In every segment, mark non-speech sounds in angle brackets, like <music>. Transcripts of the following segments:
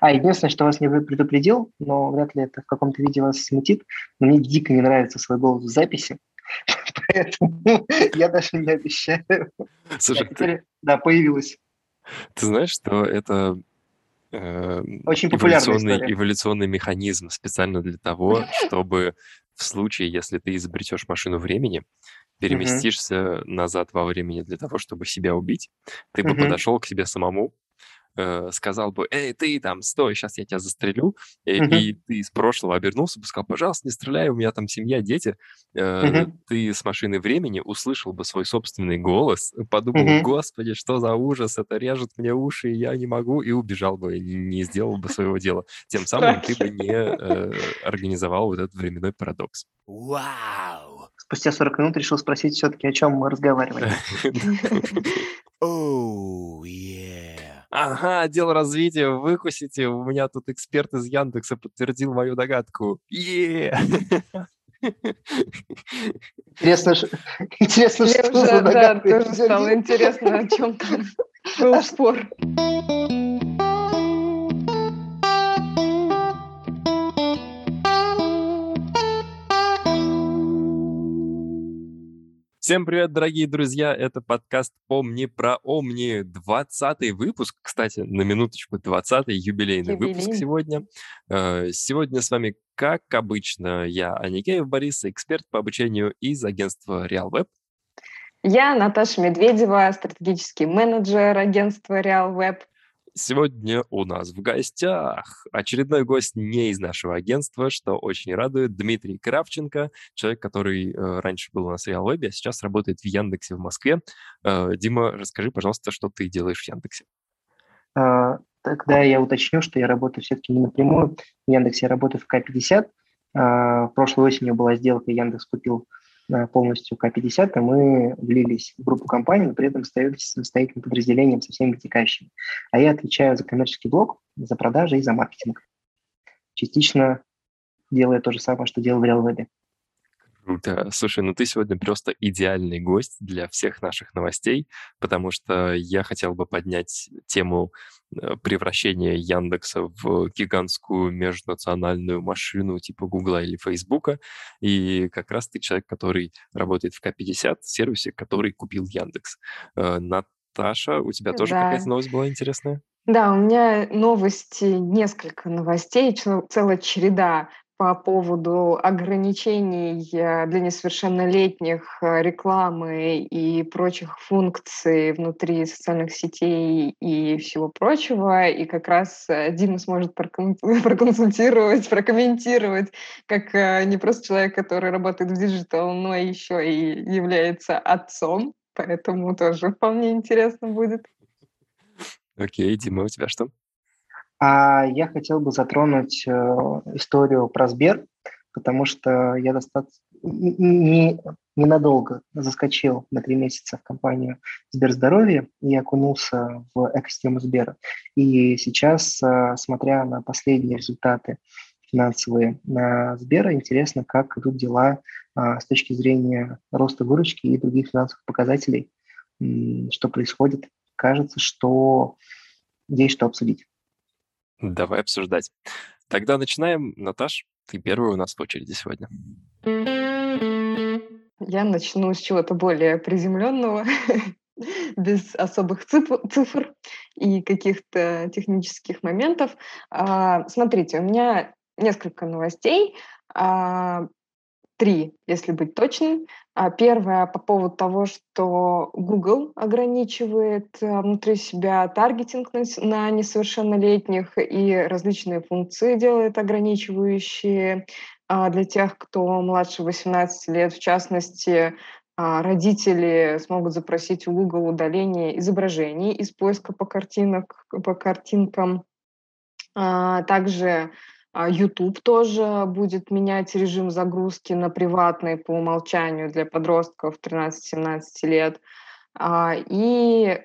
А, единственное, что вас не предупредил, но вряд ли это в каком-то виде вас смутит, мне дико не нравится свой голос в записи, <laughs> поэтому <laughs> я даже не обещаю. Слушай, теперь, да, появилась. Ты знаешь, что это э, Очень эволюционный, история. эволюционный механизм специально для того, <laughs> чтобы в случае, если ты изобретешь машину времени, переместишься назад во времени для того, чтобы себя убить, ты бы подошел к себе самому, э, сказал бы, эй, ты там, стой, сейчас я тебя застрелю, и, Мгм. и ты из прошлого обернулся бы, сказал, пожалуйста, не стреляй, у меня там семья, дети. Э, Мгм. Ты с машины времени услышал бы свой собственный голос, подумал, Мгм. господи, что за ужас, это режет мне уши, и я не могу, и убежал бы, и не сделал бы своего дела. Тем самым ты бы не э, организовал вот этот временной парадокс. Wow. Спустя 40 минут решил спросить все-таки, о чем мы разговаривали. <laughs> Oh, yeah. <laughs> Ага, отдел развития, выкусите. У меня тут эксперт из Яндекса подтвердил мою догадку. Е! Интересно, интересно, что за да, догадка тоже стало интересно, о чем там <laughs> был спор. Всем привет, дорогие друзья! Это подкаст «Помни про Омни». 20 выпуск, кстати, на минуточку, 20-й юбилейный выпуск Юбилей. сегодня. Э, Сегодня с вами, как обычно, я, Аникеев Борис, эксперт по обучению из агентства RealWeb. Я Наташа Медведева, стратегический менеджер агентства RealWeb. Сегодня у нас в гостях очередной гость не из нашего агентства, что очень радует, Дмитрий Кравченко, человек, который э, раньше был у нас в RealWeb, а сейчас работает в Яндексе в Москве. Э, Дима, расскажи, пожалуйста, что ты делаешь в Яндексе. А, Тогда я уточню, что я работаю все-таки не напрямую. В Яндексе я работаю в К-50. А, Прошлой осенью была сделка, Яндекс купил полностью К-50, и мы влились в группу компаний, но при этом остаемся самостоятельным подразделением со всеми вытекающими. А я отвечаю за коммерческий блок, за продажи и за маркетинг. Частично делая то же самое, что делал в RealWeb. Круто. Слушай, ну ты сегодня просто идеальный гость для всех наших новостей, потому что я хотел бы поднять тему э, превращения Яндекса в гигантскую межнациональную машину типа Гугла или Фейсбука. И как раз ты человек, который работает в К-50, сервисе, который купил Яндекс. Э, Наташа, у тебя тоже Да. какая-то новость была интересная? Да, у меня новости, несколько новостей, целая череда по поводу ограничений э, для несовершеннолетних э, рекламы и прочих функций внутри социальных сетей и всего прочего. И как раз э, Дима сможет прокон- <laughs> проконсультировать, прокомментировать, как не просто человек, который работает в digital, но еще и является отцом. Поэтому тоже вполне интересно будет. Окей, Дима, у тебя что? А я хотел бы затронуть э, историю про Сбер, потому что я достаточно не, не- ненадолго заскочил на три месяца в компанию Сберздоровье и окунулся в экосистему Сбера. И сейчас, э, смотря на последние результаты финансовые на Сбера, интересно, как идут дела с точки зрения роста выручки и других финансовых показателей, что происходит. Кажется, что есть что обсудить. Давай обсуждать. Тогда начинаем. Наташ, ты первая у нас в очереди сегодня. Я начну с чего-то более приземленного, <laughs> без особых цифр, и каких-то технических моментов. А, Смотрите, у меня несколько новостей. Три, если быть точным. А, Первое по поводу того, что Google ограничивает а, внутри себя таргетинг на, несовершеннолетних и различные функции делает ограничивающие а, для тех, кто младше 18 лет. В частности, а, родители смогут запросить у Google удаление изображений из поиска по, картинок, по картинкам. Также YouTube тоже будет менять режим загрузки на приватный по умолчанию для подростков 13-17 лет. А, И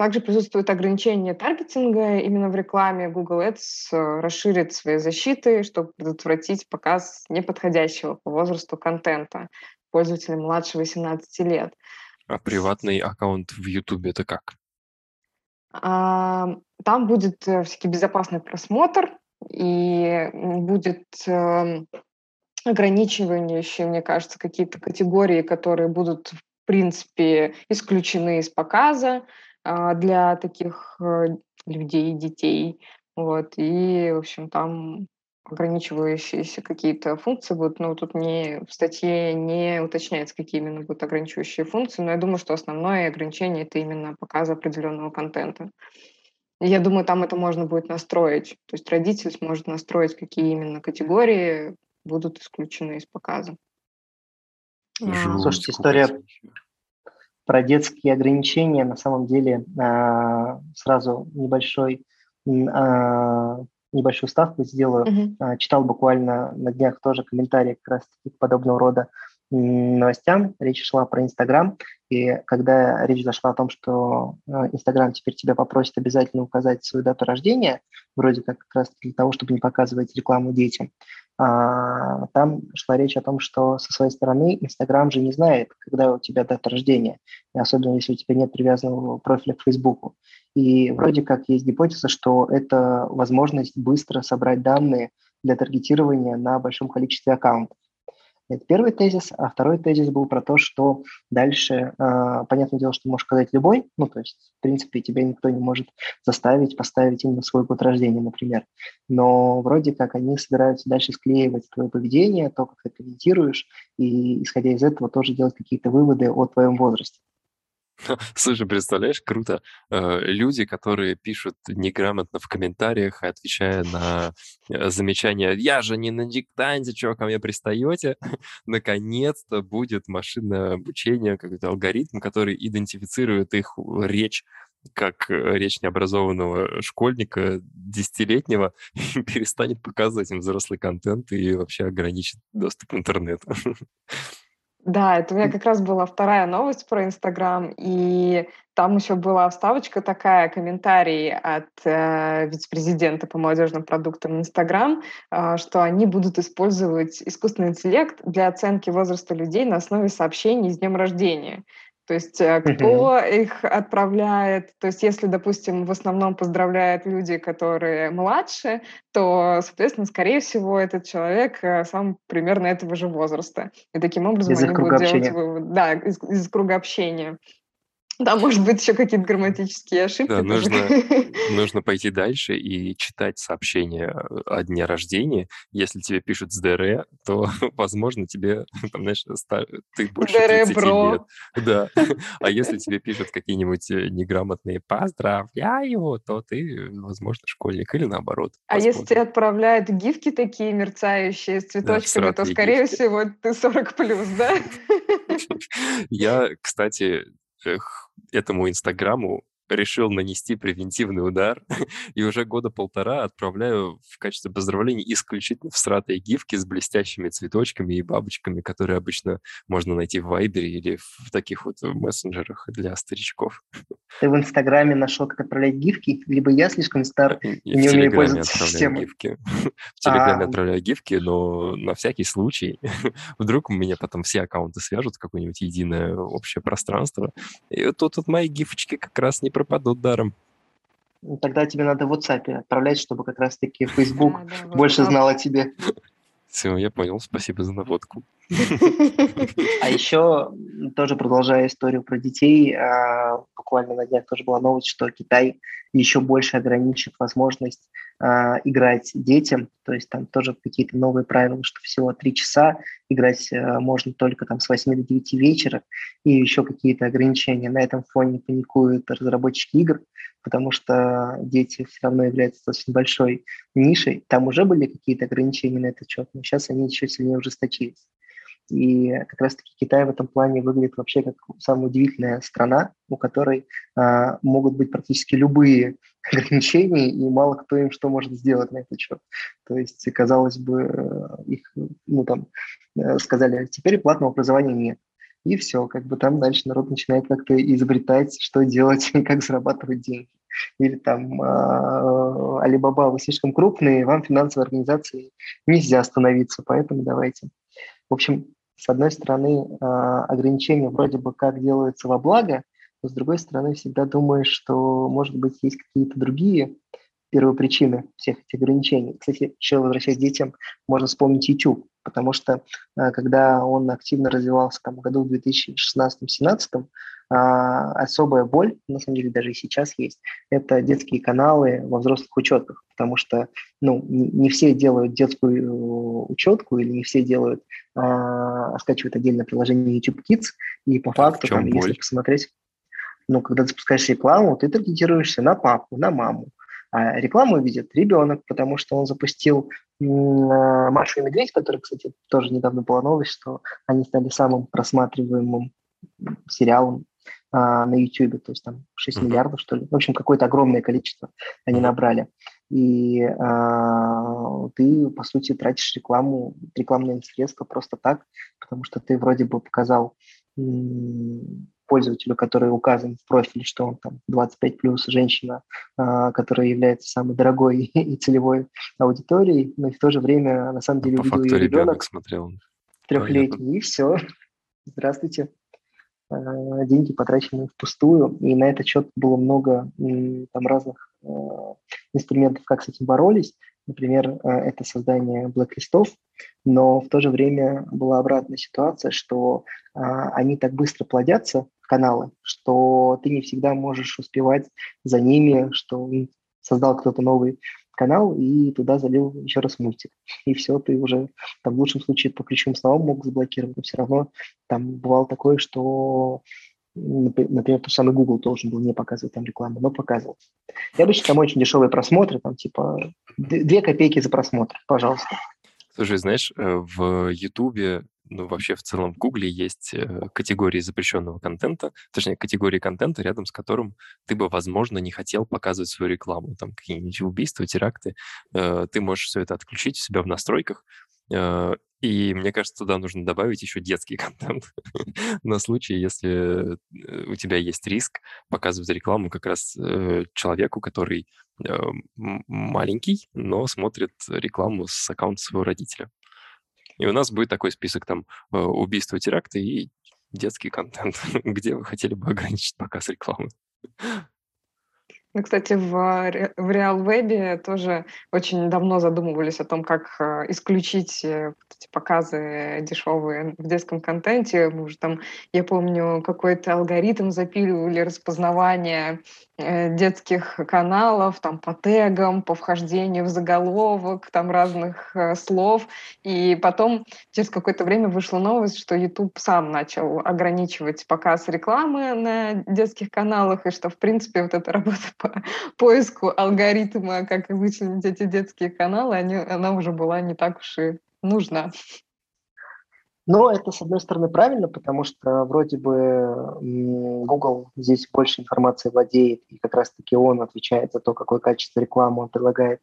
также присутствует ограничение таргетинга именно в рекламе. Google Ads э, расширит свои защиты, чтобы предотвратить показ неподходящего по возрасту контента пользователям младше 18 лет. А приватный аккаунт в Ютубе это как? А, там будет э, всякий безопасный просмотр и будет эм, ограничивающие, мне кажется, какие-то категории, которые будут, в принципе, исключены из показа а, для таких э, людей, детей. Вот. И, в общем, там ограничивающиеся какие-то функции будут. Ну, тут не, в статье не уточняется, какие именно будут ограничивающие функции, но я думаю, что основное ограничение – это именно показ определенного контента. Я думаю, там это можно будет настроить. То есть родитель сможет настроить, какие именно категории будут исключены из показа. Жуть, Слушайте, история про детские ограничения на самом деле а, сразу небольшой а, небольшую ставку сделаю. Uh-huh. Читал буквально на днях тоже комментарии как раз таки подобного рода новостям. Речь шла про Инстаграм. И когда речь зашла о том, что а, Инстаграм теперь тебя попросит обязательно указать свою дату рождения, вроде как как раз для того, чтобы не показывать рекламу детям, а, там шла речь о том, что со своей стороны Инстаграм же не знает, когда у тебя дата рождения, особенно если у тебя нет привязанного профиля к Фейсбуку. И вроде как есть гипотеза, что это возможность быстро собрать данные для таргетирования на большом количестве аккаунтов. Это первый тезис. А второй тезис был про то, что дальше, э, понятное дело, что можешь сказать любой, ну, то есть, в принципе, тебя никто не может заставить поставить именно свой год рождения, например. Но вроде как они собираются дальше склеивать твое поведение, то, как ты комментируешь, и, исходя из этого, тоже делать какие-то выводы о твоем возрасте. <laughs> Слушай, представляешь, круто. Э, люди, которые пишут неграмотно в комментариях, отвечая на э, замечания «Я же не на диктанте, чего ко мне пристаете?» <laughs> Наконец-то будет машинное обучение, какой-то алгоритм, который идентифицирует их речь как э, речь необразованного школьника десятилетнего <laughs> перестанет показывать им взрослый контент и вообще ограничит доступ к интернету. Да, это у меня как раз была вторая новость про Инстаграм, и там еще была вставочка такая, комментарий от э, вице-президента по молодежным продуктам Инстаграм, э, что они будут использовать искусственный интеллект для оценки возраста людей на основе сообщений с днем рождения. То есть э, кто uh-huh. их отправляет, то есть если, допустим, в основном поздравляют люди, которые младше, то, соответственно, скорее всего, этот человек э, сам примерно этого же возраста. И таким образом из они будут общения. делать вывод. Да, из, из круга общения. Да, может быть, еще какие-то грамматические ошибки. Да, нужно, <laughs> нужно пойти дальше и читать сообщения о дне рождения. Если тебе пишут с ДР, то, <laughs> возможно, тебе, <laughs> там, знаешь, ты больше ДР, 30 бро. лет. Да. А если тебе пишут какие-нибудь э, неграмотные «поздравляю», то ты, возможно, школьник или наоборот. А если тебе отправляют гифки такие мерцающие с цветочками, да, то, скорее гифки. всего, ты 40 плюс, да? Я, кстати, этому Инстаграму решил нанести превентивный удар <laughs> и уже года полтора отправляю в качестве поздравлений исключительно всратые гифки с блестящими цветочками и бабочками, которые обычно можно найти в Вайбере или в таких вот мессенджерах для старичков. Ты в Инстаграме нашел, как отправлять гифки? Либо я слишком стар и не умею пользоваться системой? Гифки. <laughs> В Телеграме а. отправляю гифки, но на всякий случай. <laughs> Вдруг у меня потом все аккаунты свяжут в какое-нибудь единое общее пространство. И тут вот мои гифочки как раз не пропадут даром. Ну, тогда тебе надо в WhatsApp отправлять, чтобы как раз-таки Facebook больше знал о тебе. Все, я понял. Спасибо за наводку. А еще, тоже продолжая историю про детей, а, буквально на днях тоже была новость, что Китай еще больше ограничит возможность а, играть детям, то есть там тоже какие-то новые правила, что всего три часа играть а, можно только там с 8 до 9 вечера, и еще какие-то ограничения. На этом фоне паникуют разработчики игр, потому что дети все равно являются достаточно большой нишей. Там уже были какие-то ограничения на этот счет, но сейчас они еще сильнее ужесточились. И как раз-таки Китай в этом плане выглядит вообще как самая удивительная страна, у которой а, могут быть практически любые <laughs> ограничения, и мало кто им что может сделать на этот счет. То есть, казалось бы, э, их, ну там, э, сказали, теперь платного образования нет. И все, как бы там дальше народ начинает как-то изобретать, что делать <laughs> и как зарабатывать деньги. Или там а, Алибаба, вы слишком крупные, вам финансовой организации нельзя остановиться, поэтому давайте. В общем, с одной стороны, а, ограничения вроде бы как делаются во благо, но с другой стороны всегда думаешь, что, может быть, есть какие-то другие первопричины всех этих ограничений. Кстати, еще возвращаясь к детям, можно вспомнить YouTube, потому что э, когда он активно развивался там, году в 2016-2017, а, особая боль, на самом деле даже и сейчас есть, это детские каналы во взрослых учетках, потому что ну, не, не все делают детскую э, учетку или не все делают, а, скачивают отдельное приложение YouTube Kids, и по факту, там, если посмотреть, ну, когда ты запускаешь рекламу, ты таргетируешься на папу, на маму, а рекламу видит ребенок, потому что он запустил Машу и Медведь, который, кстати, тоже недавно была новость, что они стали самым просматриваемым сериалом а, на YouTube, то есть там 6 mm-hmm. миллиардов, что ли. В общем, какое-то огромное количество они набрали. И а, ты, по сути, тратишь рекламу, рекламные средства просто так, потому что ты вроде бы показал пользователю, который указан в профиле, что он там 25 плюс женщина, а, которая является самой дорогой <laughs> и целевой аудиторией, но и в то же время на самом деле по увидел ее ребенок, ребенок смотрел. трехлетний, и все. Здравствуйте. Э, деньги потрачены впустую, и на этот счет было много там разных э, инструментов, как с этим боролись. Например, э, это создание блэк-листов, но в то же время была обратная ситуация, что они так быстро плодятся, каналы, что ты не всегда можешь успевать за ними, что создал кто-то новый канал и туда залил еще раз мультик. И все, ты уже там в лучшем случае по ключевым словам мог заблокировать, но все равно там бывало такое, что например, тот самый Google должен был не показывать там рекламу, но показывал. И обычно там очень дешевые просмотры, там типа две копейки за просмотр, пожалуйста. Слушай, знаешь, э, в Ютубе ну, вообще в целом в Гугле есть э, категории запрещенного контента, точнее, категории контента, рядом с которым ты бы, возможно, не хотел показывать свою рекламу, там какие-нибудь убийства, теракты. Э, ты можешь все это отключить у себя в настройках, э, и мне кажется, туда нужно добавить еще детский <laughs> контент на случай, если у тебя есть риск показывать рекламу как раз человеку, который маленький, но смотрит рекламу с аккаунта своего родителя. И у нас будет такой список там э, убийства, теракты и детский контент, <laughs> где вы хотели бы ограничить показ рекламы. Ну, кстати, в, в RealWeb тоже очень давно задумывались о том, как э, исключить э, эти показы дешевые в детском контенте. Мы уже там, я помню, какой-то алгоритм запиливали распознавание Э, детских каналов, там по тегам, по вхождению в заголовок, там разных э, слов. И потом через какое-то время вышла новость, что YouTube сам начал ограничивать показ рекламы на детских каналах, и что, в принципе, вот эта работа по поиску алгоритма, как вычленить эти детские каналы, они, она уже была не так уж и нужна. Но это, с одной стороны, правильно, потому что вроде бы Google здесь больше информации владеет, и как раз-таки он отвечает за то, какое качество рекламы он предлагает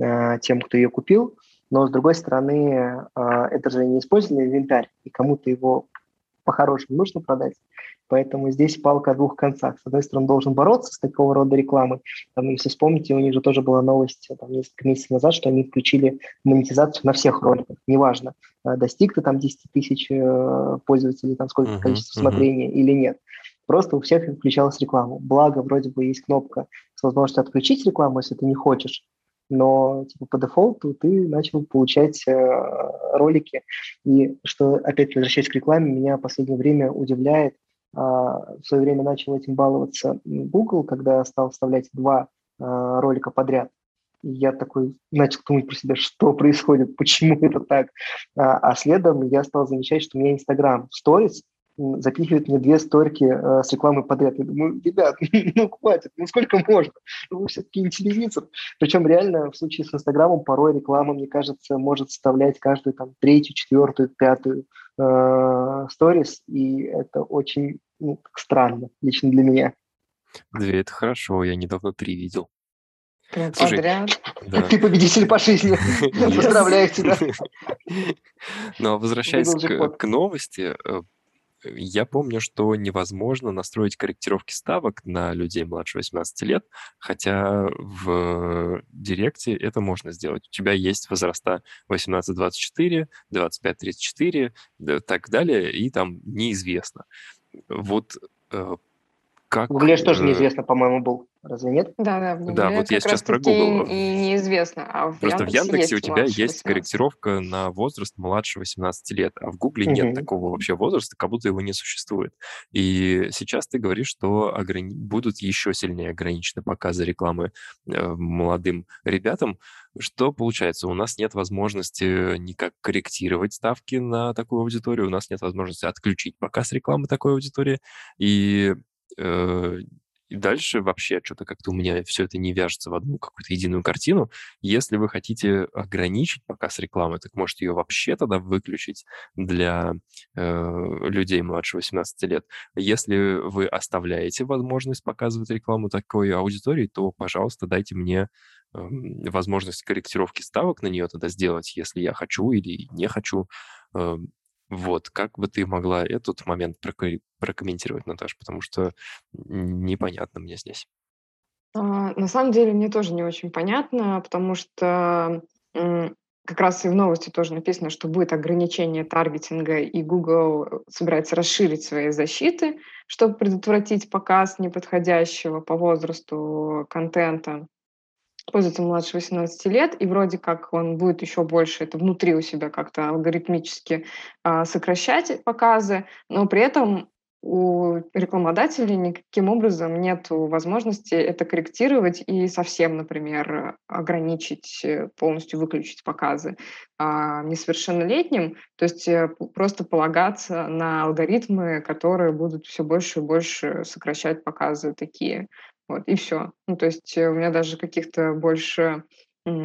э, тем, кто ее купил. Но, с другой стороны, э, это же не использованный инвентарь, и кому-то его по-хорошему нужно продать. Поэтому здесь палка о двух концах. С одной стороны, должен бороться с такого рода рекламой. Там, если вспомните, у них же тоже была новость там, несколько месяцев назад, что они включили монетизацию на всех роликах. Неважно, э, достиг ты там 10 тысяч э, пользователей, там сколько uh-huh, количество uh-huh. смотрений или нет. Просто у всех включалась реклама. Благо, вроде бы есть кнопка с возможностью отключить рекламу, если ты не хочешь но типа, по дефолту ты начал получать э, ролики. И что, опять возвращаясь к рекламе, меня в последнее время удивляет, в свое время начал этим баловаться Google, когда стал вставлять два а, ролика подряд. И я такой начал думать про себя, <laughs> что происходит, почему это так. А, а следом я стал замечать, что у меня Instagram Stories запихивает мне две сторики с рекламой подряд. Я думаю, ребят, <laughs> ну хватит, ну сколько можно? Ну, вы все-таки не телевизор. Причем реально в случае с Инстаграмом порой реклама, мне кажется, может вставлять каждую там третью, четвертую, пятую сторис, и это очень ну, странно лично для меня. Две – это хорошо, я недавно три видел. Прям Слушай, подряд. Да. <laughs> Ты победитель по жизни. <laughs> Поздравляю тебя. Но возвращаясь к, к новости, э, я помню, что невозможно настроить корректировки ставок на людей младше 18 лет, хотя в Директе это можно сделать. У тебя есть возраста 18-24, 25-34, да, так далее, и там неизвестно. Вот э, как... В Гугле же тоже э, неизвестно, по-моему, был. Разве нет? Да, да, в Да, Гугле вот я сейчас про Google. и неизвестно, а в Просто в Яндексе Яндексе у тебя есть 18. корректировка на возраст младше 18 лет, а в Гугле нет Мгм. такого вообще возраста, как будто его не существует. И сейчас ты говоришь, что ограни- будут еще сильнее ограничены показы рекламы э, молодым ребятам. Что получается? У нас нет возможности никак корректировать ставки на такую аудиторию, у нас нет возможности отключить показ рекламы такой аудитории, и и дальше вообще что-то как-то у меня все это не вяжется в одну какую-то единую картину. Если вы хотите ограничить показ рекламы, так можете ее вообще тогда выключить для э, людей младше 18 лет. Если вы оставляете возможность показывать рекламу такой аудитории, то, пожалуйста, дайте мне эм, возможность корректировки ставок на нее тогда сделать, если я хочу или не хочу. Эм, Вот, как бы ты могла этот момент проко- прокомментировать, Наташа, потому что непонятно мне здесь. А, На самом деле мне тоже не очень понятно, потому что как раз и в новости тоже написано, что будет ограничение таргетинга, и Google собирается расширить свои защиты, чтобы предотвратить показ неподходящего по возрасту контента пользователям младше 18 лет, и вроде как он будет еще больше это внутри у себя как-то алгоритмически а, сокращать показы, но при этом у рекламодателей никаким образом нет возможности это корректировать и совсем, например, ограничить, э, полностью выключить показы а, несовершеннолетним, то есть э, просто полагаться на алгоритмы, которые будут все больше и больше сокращать показы такие. Вот, и все. Ну, то есть э, у меня даже каких-то больше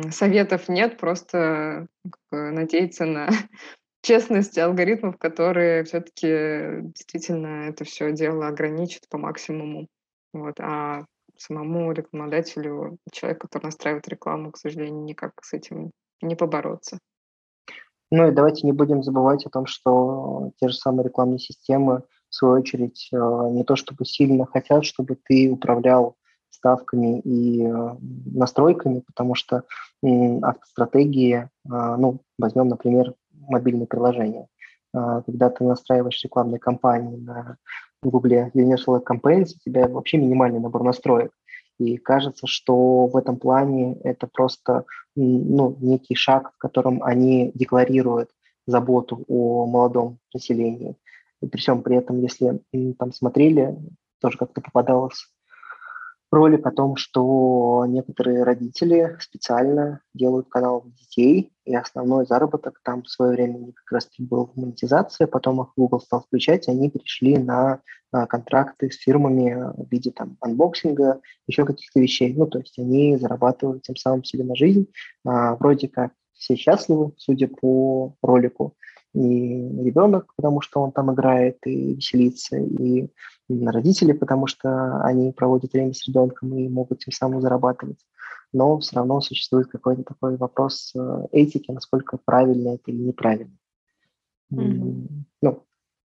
советов нет, просто ну, надеяться на <laughs> честность алгоритмов, которые все-таки действительно это все дело ограничат по максимуму. Вот, а самому рекламодателю, человек, который настраивает рекламу, к сожалению, никак с этим не побороться. Ну и давайте не будем забывать о том, что те же самые рекламные системы, в свою очередь, э, не то чтобы сильно хотят, чтобы ты управлял ставками и э, настройками, потому что автостратегии, э, ну, возьмем, например, мобильные приложения. Э, Когда ты настраиваешь рекламные кампании на Гугле Universal Campaigns, у тебя вообще минимальный набор настроек. И кажется, что в этом плане это просто ну, некий шаг, в котором они декларируют заботу о молодом населении. И всем при этом, если там смотрели, тоже как-то попадалось ролик о том, что некоторые родители специально делают канал детей, и основной заработок там в свое время как раз был монетизация, потом их Google стал включать, и они перешли на а, контракты с фирмами в виде там unboxing а, еще каких-то вещей. Ну, то есть они зарабатывают тем самым себе на жизнь. А, вроде как все счастливы, судя по ролику. И ребенок, потому что он там играет и веселится, и родители, потому что они проводят время с ребенком и могут тем самым зарабатывать. Но все равно существует какой-то такой вопрос э, этики, насколько правильно это или неправильно. Мгм. Ну,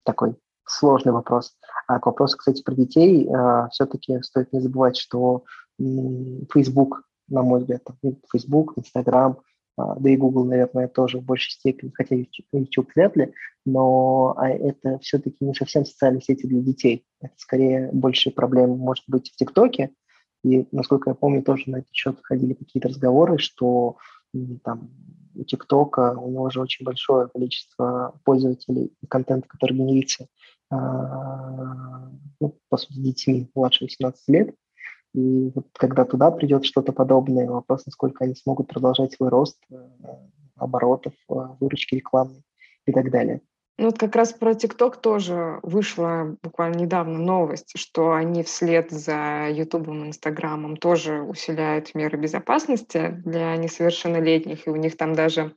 такой сложный вопрос. А к вопросу, кстати, про детей, э, все-таки стоит не забывать, что Facebook, на мой взгляд, Facebook, Instagram, да и Google, наверное, тоже в большей степени, хотя YouTube, вряд ли, но а, это все-таки не совсем социальные сети для детей. Это скорее больше проблем может быть в ТикТоке. И, насколько я помню, тоже на этот счет ходили какие-то разговоры, что там у ТикТока у него же очень большое количество пользователей и контента, который генерится, а, ну, по сути, детьми младше 18 лет. И вот когда туда придет что-то подобное, вопрос, насколько они смогут продолжать свой рост э, оборотов, э, выручки рекламной и так далее. Ну вот как раз про ТикТок тоже вышла буквально недавно новость, что они вслед за Ютубом и Инстаграмом тоже усиляют меры безопасности для несовершеннолетних, и у них там даже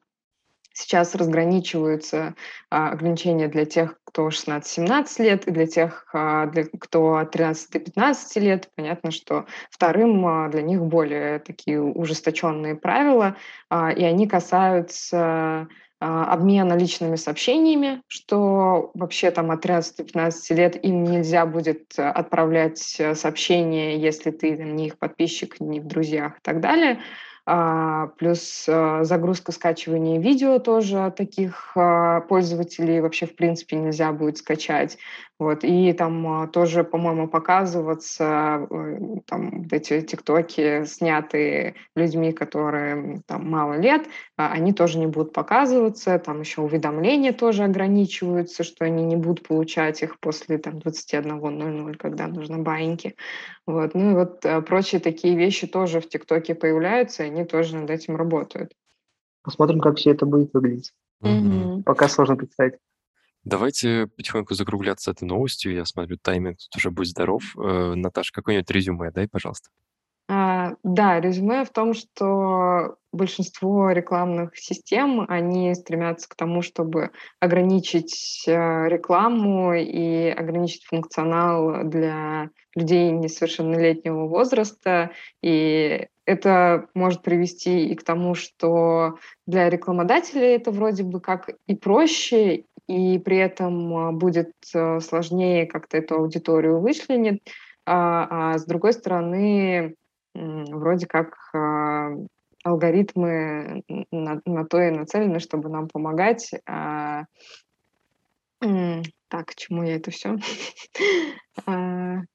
сейчас разграничиваются а, ограничения для тех, кто 16-17 лет, и для тех, а, для, кто от 13 до 15 лет. Понятно, что вторым а, для них более такие ужесточенные правила, а, и они касаются а, обмена личными сообщениями, что вообще там от 13 до 15 лет им нельзя будет отправлять э, сообщения, если ты там, не их подписчик, не в друзьях и так далее. А, плюс а, загрузка, скачивание видео тоже таких а, пользователей вообще в принципе нельзя будет скачать. Вот, и там а, тоже, по-моему, показываться э, там вот эти тиктоки, снятые людьми, которые там мало лет, а, они тоже не будут показываться, там еще уведомления тоже ограничиваются, что они не будут получать их после там 21.00, когда нужно баиньки. Вот, ну и вот э, прочие такие вещи тоже в ТикТоке появляются, и они тоже над этим работают. Посмотрим, как все это будет выглядеть. Мгм. Пока сложно представить. Давайте потихоньку закругляться этой новостью. Я смотрю, тайминг тут уже будет здоров. Э, Наташа, какое-нибудь резюме дай, пожалуйста. А, да, резюме в том, что большинство рекламных систем, они стремятся к тому, чтобы ограничить э, рекламу и ограничить функционал для людей несовершеннолетнего возраста. И это может привести и к тому, что для рекламодателей это вроде бы как и проще, и при этом а, будет э, сложнее как-то эту аудиторию вычленить. А, а с другой стороны, вроде как а, алгоритмы на, на то и нацелены, чтобы нам помогать. а, Так, к чему я это все?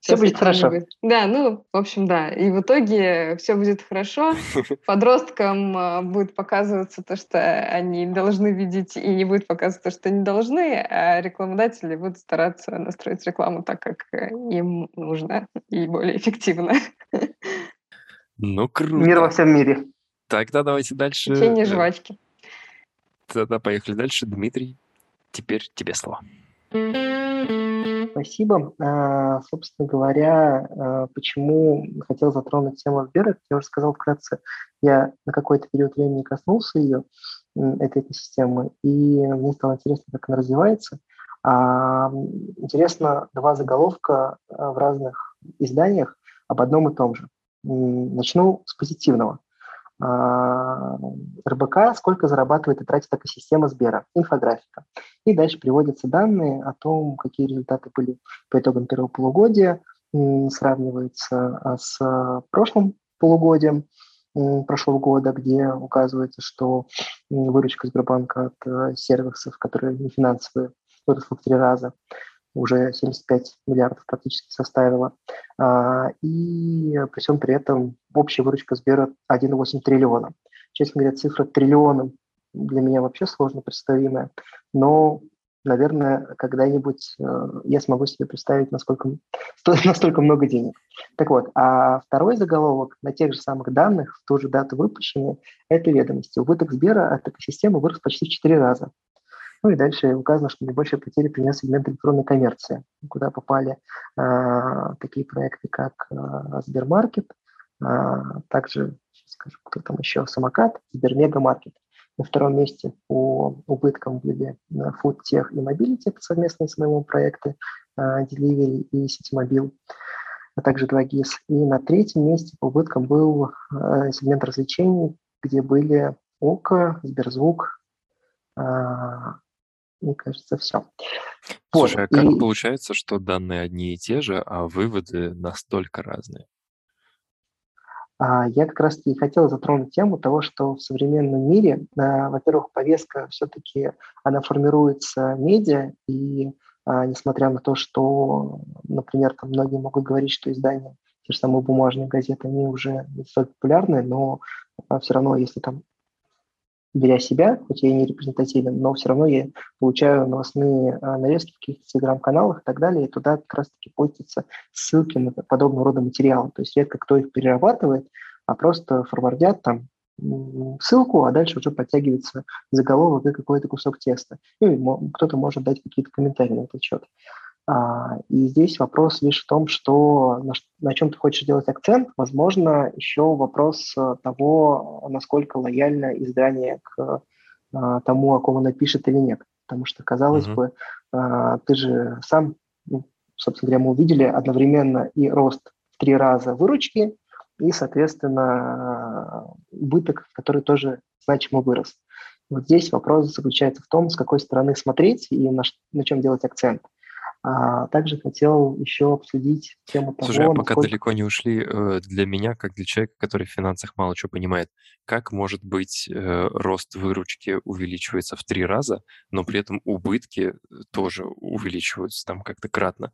Всё <laughs> будет хорошо. Да, ну, в общем, да. И в итоге все будет хорошо. <laughs> Подросткам а, будет показываться то, что они должны видеть, и не будет показываться то, что они должны, а рекламодатели будут стараться настроить рекламу так, как им нужно, и более эффективно. <laughs> Ну, Мир во круто. всем мире. Тогда давайте дальше. Печенье, жвачки. Тогда поехали дальше. Дмитрий, теперь тебе слово. Спасибо. А, Собственно говоря, а, почему хотел затронуть тему как я уже сказал вкратце, я на какой-то период времени коснулся ее, этой экосистемы, и мне стало интересно, как она развивается. А, Интересно, два заголовка а, в разных изданиях об одном и том же. Начну с позитивного. А, РБК сколько зарабатывает и тратит экосистема Сбера, инфографика. И дальше приводятся данные о том, какие результаты были по итогам первого полугодия, сравнивается а, с прошлым полугодием прошлого года, где указывается, что выручка Сбербанка от э, сервисов, которые не финансовые, выросла в три раза, уже 75 миллиардов практически составила. А, И при всем при этом общая выручка Сбера 1,8 триллиона. Честно говоря, цифра триллионом для меня вообще сложно представимая, но, наверное, когда-нибудь э, я смогу себе представить, насколько <laughs> настолько много денег. Так вот, а второй заголовок на тех же самых данных, в ту же дату выпущения, это ведомости. Убыток Сбера от экосистемы вырос почти в 4 раза. Ну и дальше указано, что наибольшие потери принес сегмент электронной коммерции, куда попали а, такие проекты, как а, Сбермаркет, а, также, скажу, кто там еще, Самокат, Сбермегамаркет. На втором месте по убыткам были фудтех и Mobility, совместные с моим проекты а, Delivery и Ситимобил, а также 2GIS. И на третьем месте по убыткам был а, сегмент развлечений, где были ОКО, Сберзвук, а, мне кажется, все. Слушай, а как получается, что данные одни и те же, а выводы настолько разные? А, Я как раз и хотел затронуть тему того, что в современном мире, а, во-первых, повестка все-таки, она формируется медиа, и а, несмотря на то, что, например, там многие могут говорить, что издания, те же самые бумажные газеты, они уже не столь популярны, но все равно, если там беря себя, хоть я и не репрезентативен, но все равно я получаю новостные а, нарезки в каких-то телеграм-каналах и так далее, и туда как раз-таки постятся ссылки на подобного рода материалы. То есть редко кто их перерабатывает, а просто форвардят там ссылку, а дальше уже подтягивается заголовок и какой-то кусок текста. Ну, и кто-то может дать какие-то комментарии на этот счет. А, и здесь вопрос лишь в том, что на, чем ты хочешь делать акцент. Возможно, еще вопрос э, того, насколько лояльно издание к а, тому, о ком оно пишет или нет. Потому что, казалось Мгм. бы, а, ты же сам, ну, собственно говоря, мы увидели одновременно и рост в три раза выручки, и, соответственно, убыток, который тоже значимо вырос. Вот здесь вопрос заключается в том, с какой стороны смотреть и на, на чем делать акцент. А также хотел еще обсудить тему того, Слушай, а пока насколько... далеко не ушли, э, для меня, как для человека, который в финансах мало чего понимает, как может быть э, рост выручки увеличивается в три раза, но при этом убытки э, тоже увеличиваются там как-то кратно?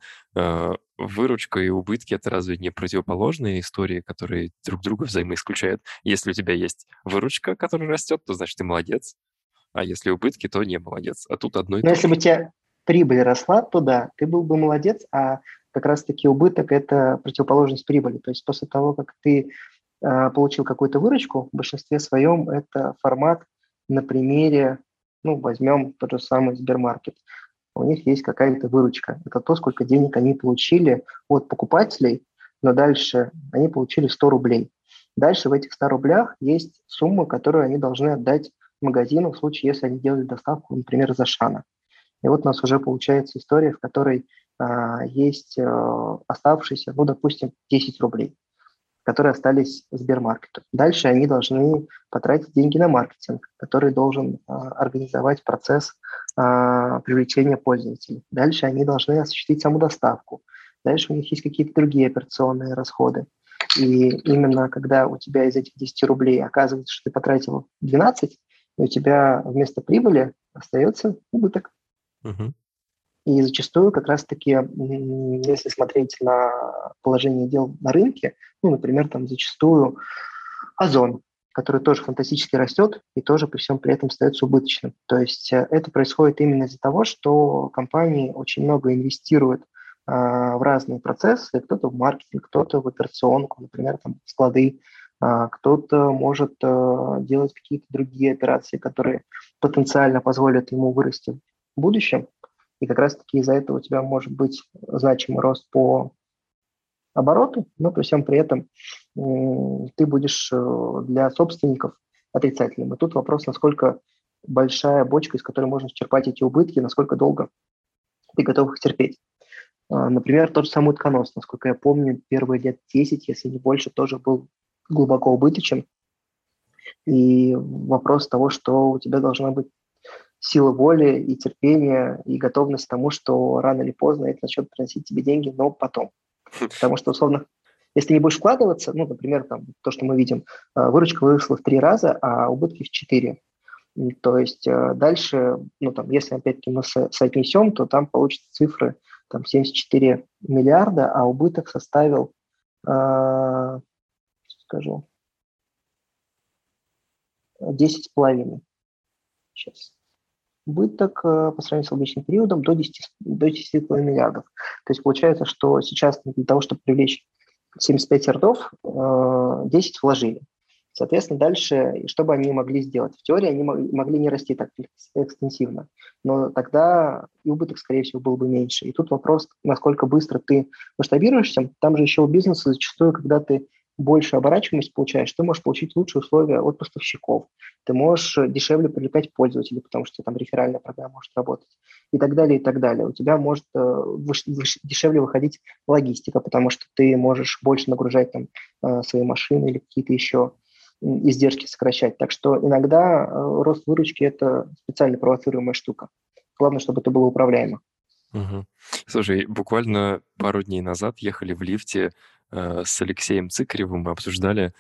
Выручка и убытки— это разве не противоположные истории, которые друг друга взаимоисключают? Если у тебя есть выручка, которая растет, то значит ты молодец, а если убытки, то не молодец. А тут одно и Но то если бы у тебя прибыль росла, то да, ты был бы молодец, а как раз-таки убыток – это противоположность прибыли. То есть после того, как ты э, получил какую-то выручку, в большинстве своем это формат на примере, ну, возьмем тот же самый Сбермаркет. У них есть какая-то выручка. Это то, сколько денег они получили от покупателей, но дальше они получили 100 рублей. Дальше в этих 100 рублях есть сумма, которую они должны отдать магазину в случае, если они делают доставку, например, за Шана. И вот у нас уже получается история, в которой а, есть а, оставшиеся, ну, допустим, 10 рублей, которые остались Сбермаркету. Дальше они должны потратить деньги на маркетинг, который должен а, организовать процесс а, привлечения пользователей. Дальше они должны осуществить саму доставку. Дальше у них есть какие-то другие операционные расходы. И именно когда у тебя из этих 10 рублей оказывается, что ты потратил 12, и у тебя вместо прибыли остается убыток. И зачастую как раз-таки, если смотреть на положение дел на рынке, ну, например, там зачастую Озон, который тоже фантастически растет и тоже при всем при этом остается убыточным. То есть э, это происходит именно из-за того, что компании очень много инвестируют а, в разные процессы, кто-то в маркетинг, кто-то в операционку, например, там склады, а, кто-то может а, делать какие-то другие операции, которые потенциально позволят ему вырасти будущем. И как раз-таки из-за этого у тебя может быть значимый рост по обороту, но при всем при этом ты будешь э, для собственников отрицательным. И тут вопрос, насколько большая бочка, из которой можно черпать эти убытки, насколько долго ты готов их терпеть. А, Например, тот же самый утконос, насколько я помню, первые лет 10, если не больше, тоже был глубоко убыточен. И вопрос того, что у тебя должна быть сила воли и терпения, и готовность к тому, что рано или поздно это начнет приносить тебе деньги, но потом. Потому что, условно, если не будешь вкладываться, ну, например, там, то, что мы видим, э, выручка выросла в три раза, а убытки в четыре. То есть э, дальше, ну, там, если опять-таки мы со- соотнесем, то там получится цифры там 74 миллиарда, а убыток составил, э, скажу, 10 с половиной. Сейчас. Убыток э, по сравнению с обычным периодом до 10, с- до 10,5 миллиардов. То есть получается, что сейчас для того, чтобы привлечь 75 ртов, э, 10 вложили. Соответственно, дальше, что бы они могли сделать? В теории они мо- могли не расти так экс- экстенсивно, но тогда и убыток, скорее всего, был бы меньше. И тут вопрос, насколько быстро ты масштабируешься. Там же еще у бизнеса зачастую, когда ты больше оборачиваемость получаешь, ты можешь получить лучшие условия от поставщиков. Ты можешь э, дешевле привлекать пользователей, потому что там реферальная программа может работать и так далее, и так далее. У тебя может э, выш- выш- дешевле выходить логистика, потому что ты можешь больше нагружать там э, свои машины или какие-то еще издержки сокращать. Так что иногда э, рост выручки – это специально провоцируемая штука. Главное, чтобы это было управляемо. Мгм. Слушай, буквально пару дней назад ехали в лифте с Алексеем Цикаревым, мы обсуждали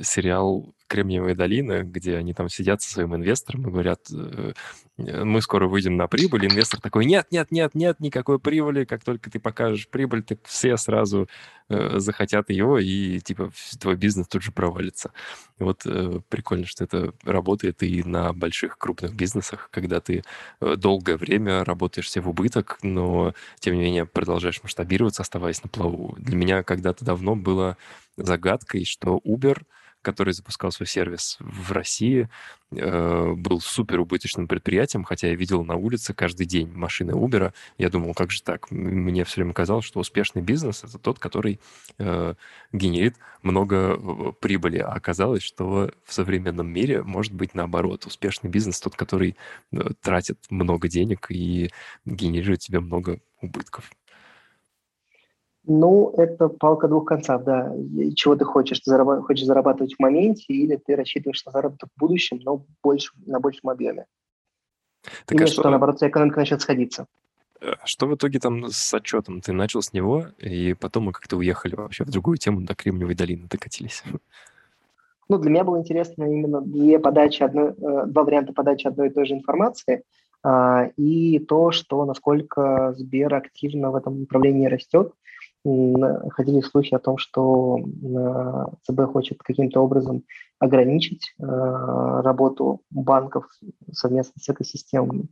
сериал «Кремниевая долина», где они там сидят со своим инвестором и говорят, э, э, мы скоро выйдем на прибыль. Инвестор такой, нет, нет, нет, нет, никакой прибыли. Как только ты покажешь прибыль, так все сразу э, захотят ее, и типа твой бизнес тут же провалится. Вот прикольно, что это работает и на больших крупных бизнесах, когда ты долгое время работаешь все в убыток, но тем не менее продолжаешь масштабироваться, оставаясь на плаву. Для меня когда-то давно было загадкой, что Uber, который запускал свой сервис в России, э, был супер убыточным предприятием, хотя я видел на улице каждый день машины Uber. Я думал, как же так? Мне все время казалось, что успешный бизнес это тот, который э, генерит много прибыли. А оказалось, что в современном мире может быть наоборот. Успешный бизнес тот, который э, тратит много денег и генерирует тебе много убытков. Ну, это палка двух концов, да. Чего ты хочешь? Ты зараба- хочешь зарабатывать в моменте или ты рассчитываешь на заработок в будущем, но больше, на большем объеме? Так или а что, что, наоборот, экономика начнет сходиться? А что в итоге там с отчетом? Ты начал с него, и потом мы как-то уехали вообще в другую тему, до Кремниевой долины докатились. <laughs> Ну, для меня было интересно именно две подачи, одной, э, два варианта подачи одной и той же информации, а, и то, что насколько Сбер активно в этом направлении растет. Ходили слухи о том, что ЦБ хочет каким-то образом ограничить э, работу банков совместно с экосистемами.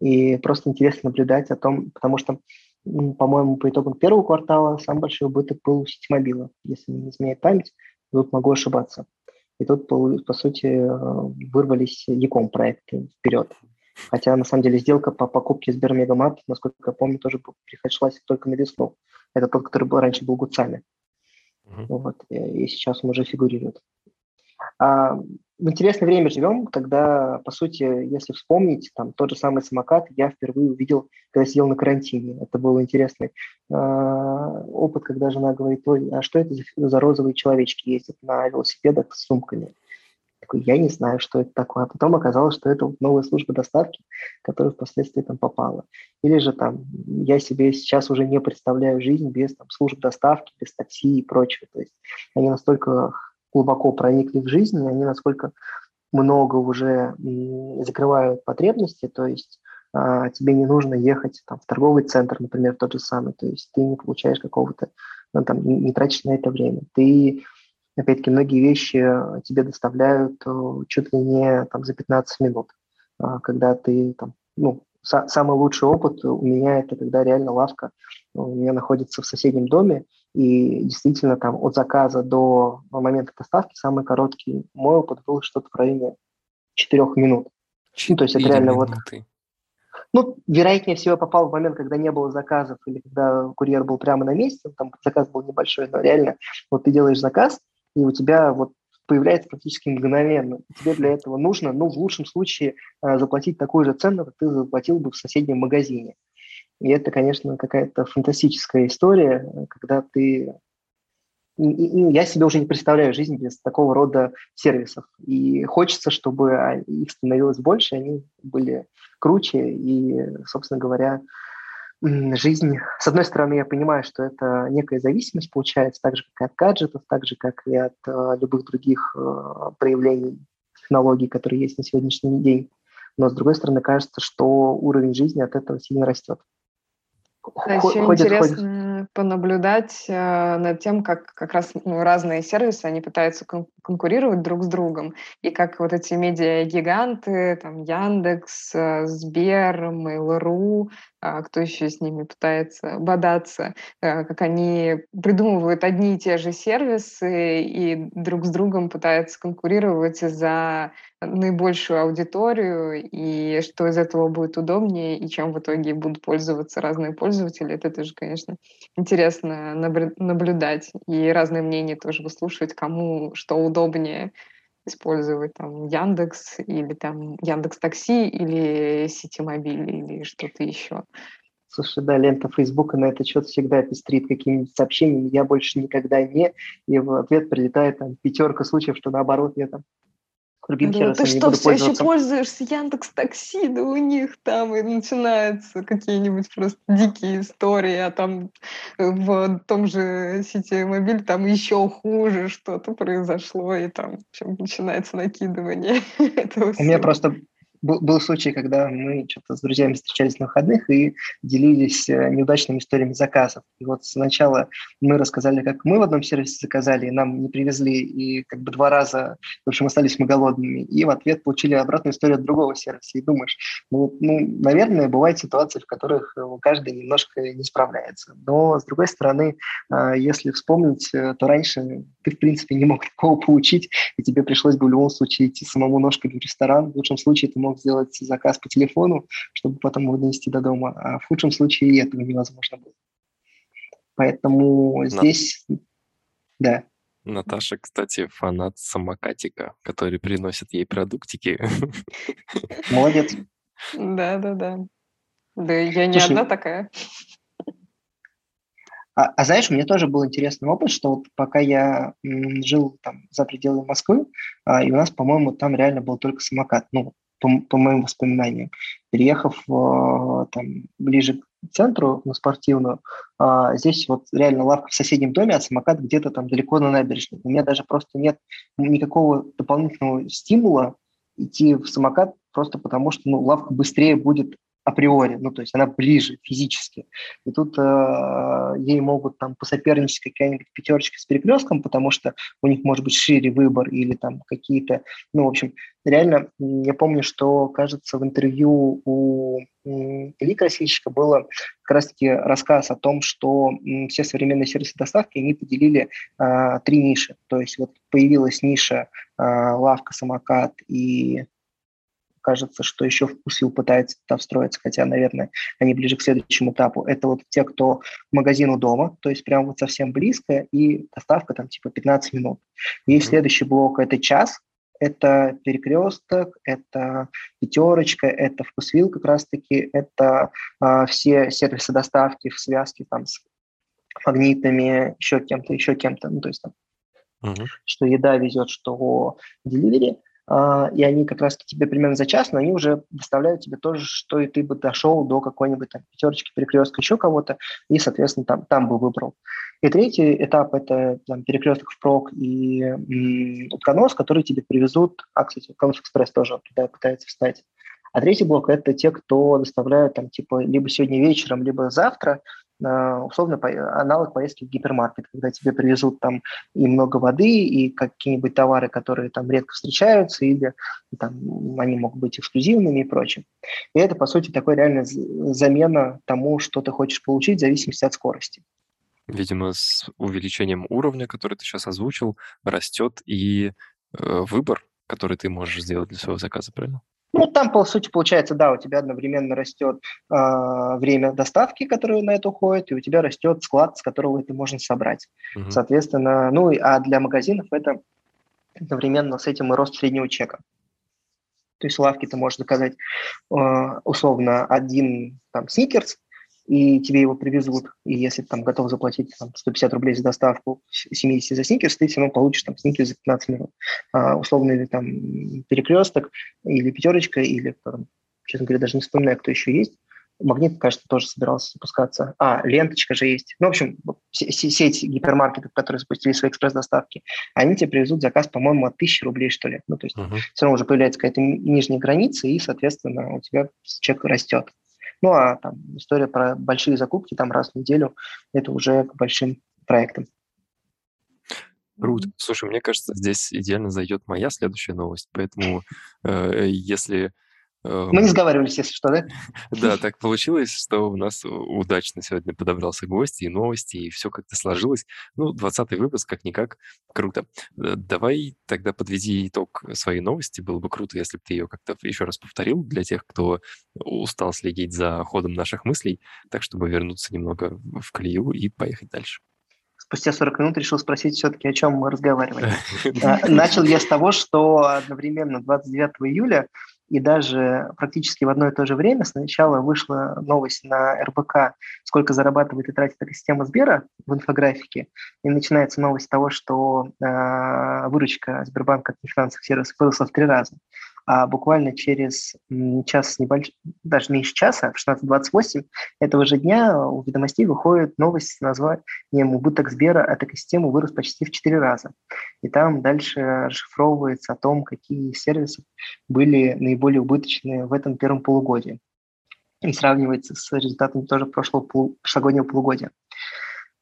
И просто интересно наблюдать о том, потому что, по-моему, по итогам первого квартала самый большой убыток был у сетимобила, если не изменяет память, тут могу ошибаться. И тут, по сути, э, вырвались Яком проекты вперед. Хотя, на самом деле, сделка по покупке Сбермегамаркет, насколько я помню, тоже приходилась только на весну. Это тот, который был, раньше был Гуцами. Uh-huh. Вот, и сейчас он уже фигурирует. А, в интересное время живем, когда, по сути, если вспомнить, там тот же самый самокат я впервые увидел, когда сидел на карантине. Это был интересный а, опыт, когда жена говорит, ой, а что это за, за розовые человечки ездят на велосипедах с сумками? Такой, я не знаю, что это такое. А потом оказалось, что это новая служба доставки, которая впоследствии там попала. Или же там, я себе сейчас уже не представляю жизнь без там, служб доставки, без такси и прочего. То есть они настолько глубоко проникли в жизнь, они насколько много уже закрывают потребности, то есть а, тебе не нужно ехать там, в торговый центр, например, тот же самый, то есть ты не получаешь какого-то, ну, там, не, не тратишь на это время. Ты, опять-таки, многие вещи тебе доставляют э, чуть ли не там, за 15 минут, а, когда ты там, ну, самый лучший опыт у меня это когда реально лавка у меня находится в соседнем доме, и действительно там от заказа до момента доставки самый короткий мой опыт был что-то в районе 4 минут. Ну, то есть это реально минуты. вот... Ну, вероятнее всего, попал в момент, когда не было заказов или когда курьер был прямо на месте, там заказ был небольшой, но реально вот ты делаешь заказ, и у тебя вот появляется практически мгновенно. Тебе для этого нужно, ну, в лучшем случае, э, заплатить такую же цену, как ты заплатил бы в соседнем магазине. И это, конечно, какая-то фантастическая история, когда ты... И, и я себе уже не представляю жизнь без такого рода сервисов. И хочется, чтобы их становилось больше, они были круче. И, собственно говоря, жизнь, с одной стороны, я понимаю, что это некая зависимость получается, так же, как и от гаджетов, так же, как и от э, любых других э, проявлений технологий, которые есть на сегодняшний день. Но, с другой стороны, кажется, что уровень жизни от этого сильно растет. А еще ходят, интересно ходят. понаблюдать э, над тем, как как раз ну, разные сервисы, они пытаются кон- конкурировать друг с другом, и как вот эти медиа-гиганты, там Яндекс, э, Сбер, Mail.ru, кто еще с ними пытается бодаться, э, как они придумывают одни и те же сервисы и друг с другом пытаются конкурировать за наибольшую аудиторию, и что из этого будет удобнее, и чем в итоге будут пользоваться разные пользователи. Это тоже, конечно, интересно наблюдать, и разные мнения тоже выслушивать, кому что удобнее использовать там Яндекс или там Яндекс Такси или Ситимобиль или что-то еще. Слушай, да, лента Фейсбука на этот счет всегда пестрит какими-нибудь сообщениями. Я больше никогда не. И в ответ прилетает там пятерка случаев, что наоборот я там другим да, сервисом ты что, все еще пользуешься Яндекс Такси, да у них там и начинаются какие-нибудь просто дикие истории, а там в том же сети мобиль там еще хуже что-то произошло, и там в общем, начинается накидывание <laughs> этого У меня просто был, случай, когда мы что-то с друзьями встречались на выходных и делились э, неудачными историями заказов. И вот сначала мы рассказали, как мы в одном сервисе заказали, нам не привезли, и как бы два раза, в общем, остались мы голодными. И в ответ получили обратную историю от другого сервиса. И думаешь, ну, ну наверное, бывают ситуации, в которых э, каждый немножко не справляется. Но, с другой стороны, э, если вспомнить, то раньше ты, в принципе, не мог такого получить, и тебе пришлось бы в любом случае идти самому ножкой в ресторан. В лучшем случае ты мог сделать заказ по телефону, чтобы потом его донести до дома, а в худшем случае этого невозможно было. Поэтому На... здесь, да. Наташа, кстати, фанат самокатика, который приносит ей продуктики. <laughs> Молодец. Да, да, да. Да, я не Слушай, одна такая. А, а знаешь, у меня тоже был интересный опыт, что вот пока я жил там за пределами Москвы, а, и у нас, по-моему, там реально был только самокат. Ну, по, по моим воспоминаниям. Переехав в, там, ближе центру, на спортивную. А, здесь вот реально лавка в соседнем доме, а самокат где-то там далеко на набережной. У меня даже просто нет никакого дополнительного стимула идти в самокат просто потому, что ну, лавка быстрее будет априори, ну, то есть она ближе физически. И тут э, ей могут там посоперничать какая-нибудь пятерочка с перекрестком, потому что у них может быть шире выбор или там какие-то, ну, в общем, реально, я помню, что, кажется, в интервью у Ильи Красильщика было как раз-таки рассказ о том, что все современные сервисы доставки, они поделили э, три ниши. То есть вот появилась ниша э, лавка, самокат и кажется, что еще вкусил пытается туда встроиться, хотя, наверное, они ближе к следующему этапу. Это вот те, кто к магазину дома, то есть прям вот совсем близко, и доставка там типа 15 минут. Есть mm-hmm. следующий блок, это час, это перекресток, это пятерочка, это вкусвилл как раз-таки, это э, все сервисы доставки в связке там с магнитами, еще кем-то, еще кем-то, ну то есть там, uh-huh. что еда везет, что деливери. А, и они как раз тебе примерно за час, но они уже доставляют тебе тоже, что и ты бы дошел до какой-нибудь там пятерочки, перекрестка, еще кого-то, и, соответственно, там, там бы выбрал. И третий этап – это там, перекресток впрок и м, утконос, которые тебе привезут, а, кстати, утконос экспресс тоже туда пытается встать. А третий блок – это те, кто доставляют там типа либо сегодня вечером, либо завтра, условно аналог поездки в гипермаркет, когда тебе привезут там и много воды, и какие-нибудь товары, которые там редко встречаются, или там, они могут быть эксклюзивными и прочим. И это, по сути, такой реально замена тому, что ты хочешь получить в зависимости от скорости. Видимо, с увеличением уровня, который ты сейчас озвучил, растет и э, выбор, который ты можешь сделать для своего заказа, правильно? Ну, там, по сути, получается, да, у тебя одновременно растет э, время доставки, которое на это уходит, и у тебя растет склад, с которого это можно собрать. Угу. Соответственно, ну, а для магазинов это одновременно с этим и рост среднего чека. То есть лавки ты можешь заказать э, условно один там сникерс, и тебе его привезут, и если ты там готов заплатить там, 150 рублей за доставку 70 за сникерс, ты все равно получишь там сникерс за 15 минут. А, условно, или там перекресток, или пятерочка, или, там, честно говоря, даже не вспоминаю, кто еще есть. Магнит, кажется, тоже собирался запускаться. А, ленточка же есть. Ну, в общем, сеть гипермаркетов, которые запустили свои экспресс-доставки, они тебе привезут заказ, по-моему, от 1000 рублей, что ли. Ну, то есть uh-huh. все равно уже появляется какая-то нижняя граница, и, соответственно, у тебя чек растет. Ну, а там история про большие закупки там раз в неделю, это уже к большим проектам. Круто. Слушай, мне кажется, здесь идеально зайдет моя следующая новость, поэтому э, если мы не сговаривались, если что, да? Да, так получилось, что у нас удачно сегодня подобрался гость, и новости, и все как-то сложилось. Ну, 20-й выпуск, как-никак, круто. Э, давай тогда подведи итог своей новости. Было бы круто, если бы ты ее как-то еще раз повторил для тех, кто устал следить за ходом наших мыслей, так, чтобы вернуться немного в колею и поехать дальше спустя 40 минут решил спросить все-таки, о чем мы разговариваем. А, <laughs> начал я с того, что одновременно 29 июля и даже практически в одно и то же время сначала вышла новость на РБК, сколько зарабатывает и тратит эта система Сбера в инфографике, и начинается новость того, что э, выручка Сбербанка от нефинансовых сервисов выросла в три раза а буквально через час, небольш... даже меньше часа, в 16.28 этого же дня у ведомостей выходит новость с названием «Убыток Сбера от экосистемы вырос почти в 4 раза». И там дальше расшифровывается о том, какие сервисы были наиболее убыточные в этом первом полугодии. И сравнивается с результатами тоже прошлого полу... прошлогоднего полугодия.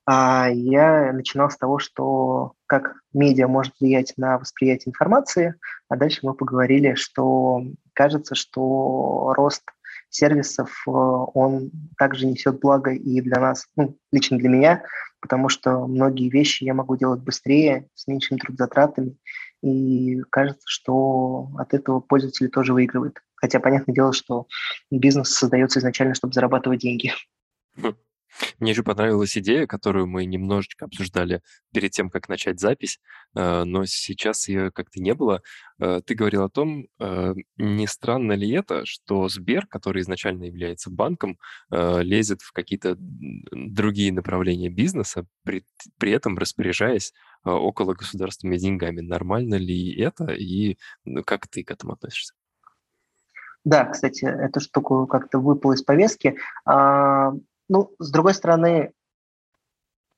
А я начинал с того, что как медиа может влиять на восприятие информации, а дальше мы поговорили, что кажется, что рост сервисов, э, он также несет благо и для нас, ну, лично для меня, потому что многие вещи я могу делать быстрее, с меньшими трудозатратами, и кажется, что от этого пользователи тоже выигрывают. Хотя, понятное дело, что бизнес создается изначально, чтобы зарабатывать деньги. Мне еще понравилась идея, которую мы немножечко обсуждали перед тем, как начать запись, э, но сейчас ее как-то не было. Э, ты говорил о том, э, не странно ли это, что Сбер, который изначально является банком, лезет в какие-то другие направления бизнеса, при, при этом распоряжаясь около государственными деньгами. Нормально ли это и как ты к этому относишься? Да, кстати, эту штуку как-то выпала из повестки. Ну, с другой стороны,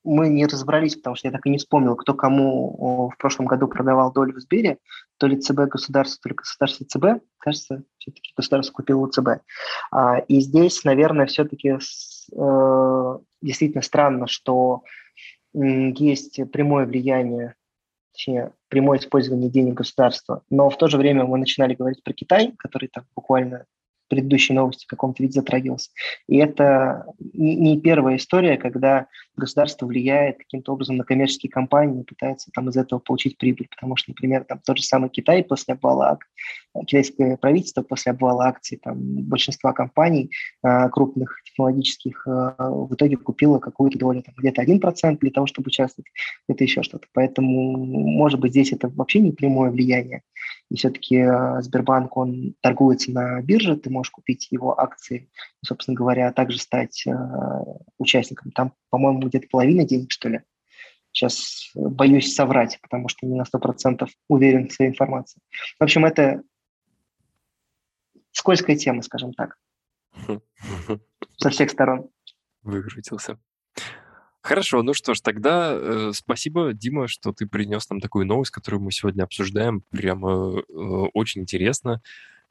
мы не разобрались, потому что я так и не вспомнил, кто кому в прошлом году продавал долю в Сбере, то ли ЦБ государство, то ли государство ЦБ. Кажется, все-таки государство купило ЦБ. А, и здесь, наверное, все-таки э, действительно странно, что есть прямое влияние, точнее, прямое использование денег государства. Но в то же время мы начинали говорить про Китай, который так буквально предыдущей новости в каком-то виде затрагивался. И это не первая история, когда государство влияет каким-то образом на коммерческие компании пытается там из этого получить прибыль. Потому что, например, там тот же самый Китай после обвала, китайское правительство после обвала акций там, большинства компаний э, крупных технологических э, в итоге купило какую-то долю, там, где-то 1% для того, чтобы участвовать, это еще что-то. Поэтому, может быть, здесь это вообще не прямое влияние. И все-таки э, Сбербанк, он торгуется на бирже, ты можешь купить его акции, собственно говоря, а также стать участником. Там, по-моему, где-то половина денег, что ли. Сейчас боюсь соврать, потому что не на 100% уверен в своей информации. В общем, это скользкая тема, скажем так, <laughs> со всех сторон. Выкрутился. Хорошо, ну что ж, тогда э, спасибо, Дима, что ты принес нам такую новость, которую мы сегодня обсуждаем. Прямо э, очень интересно.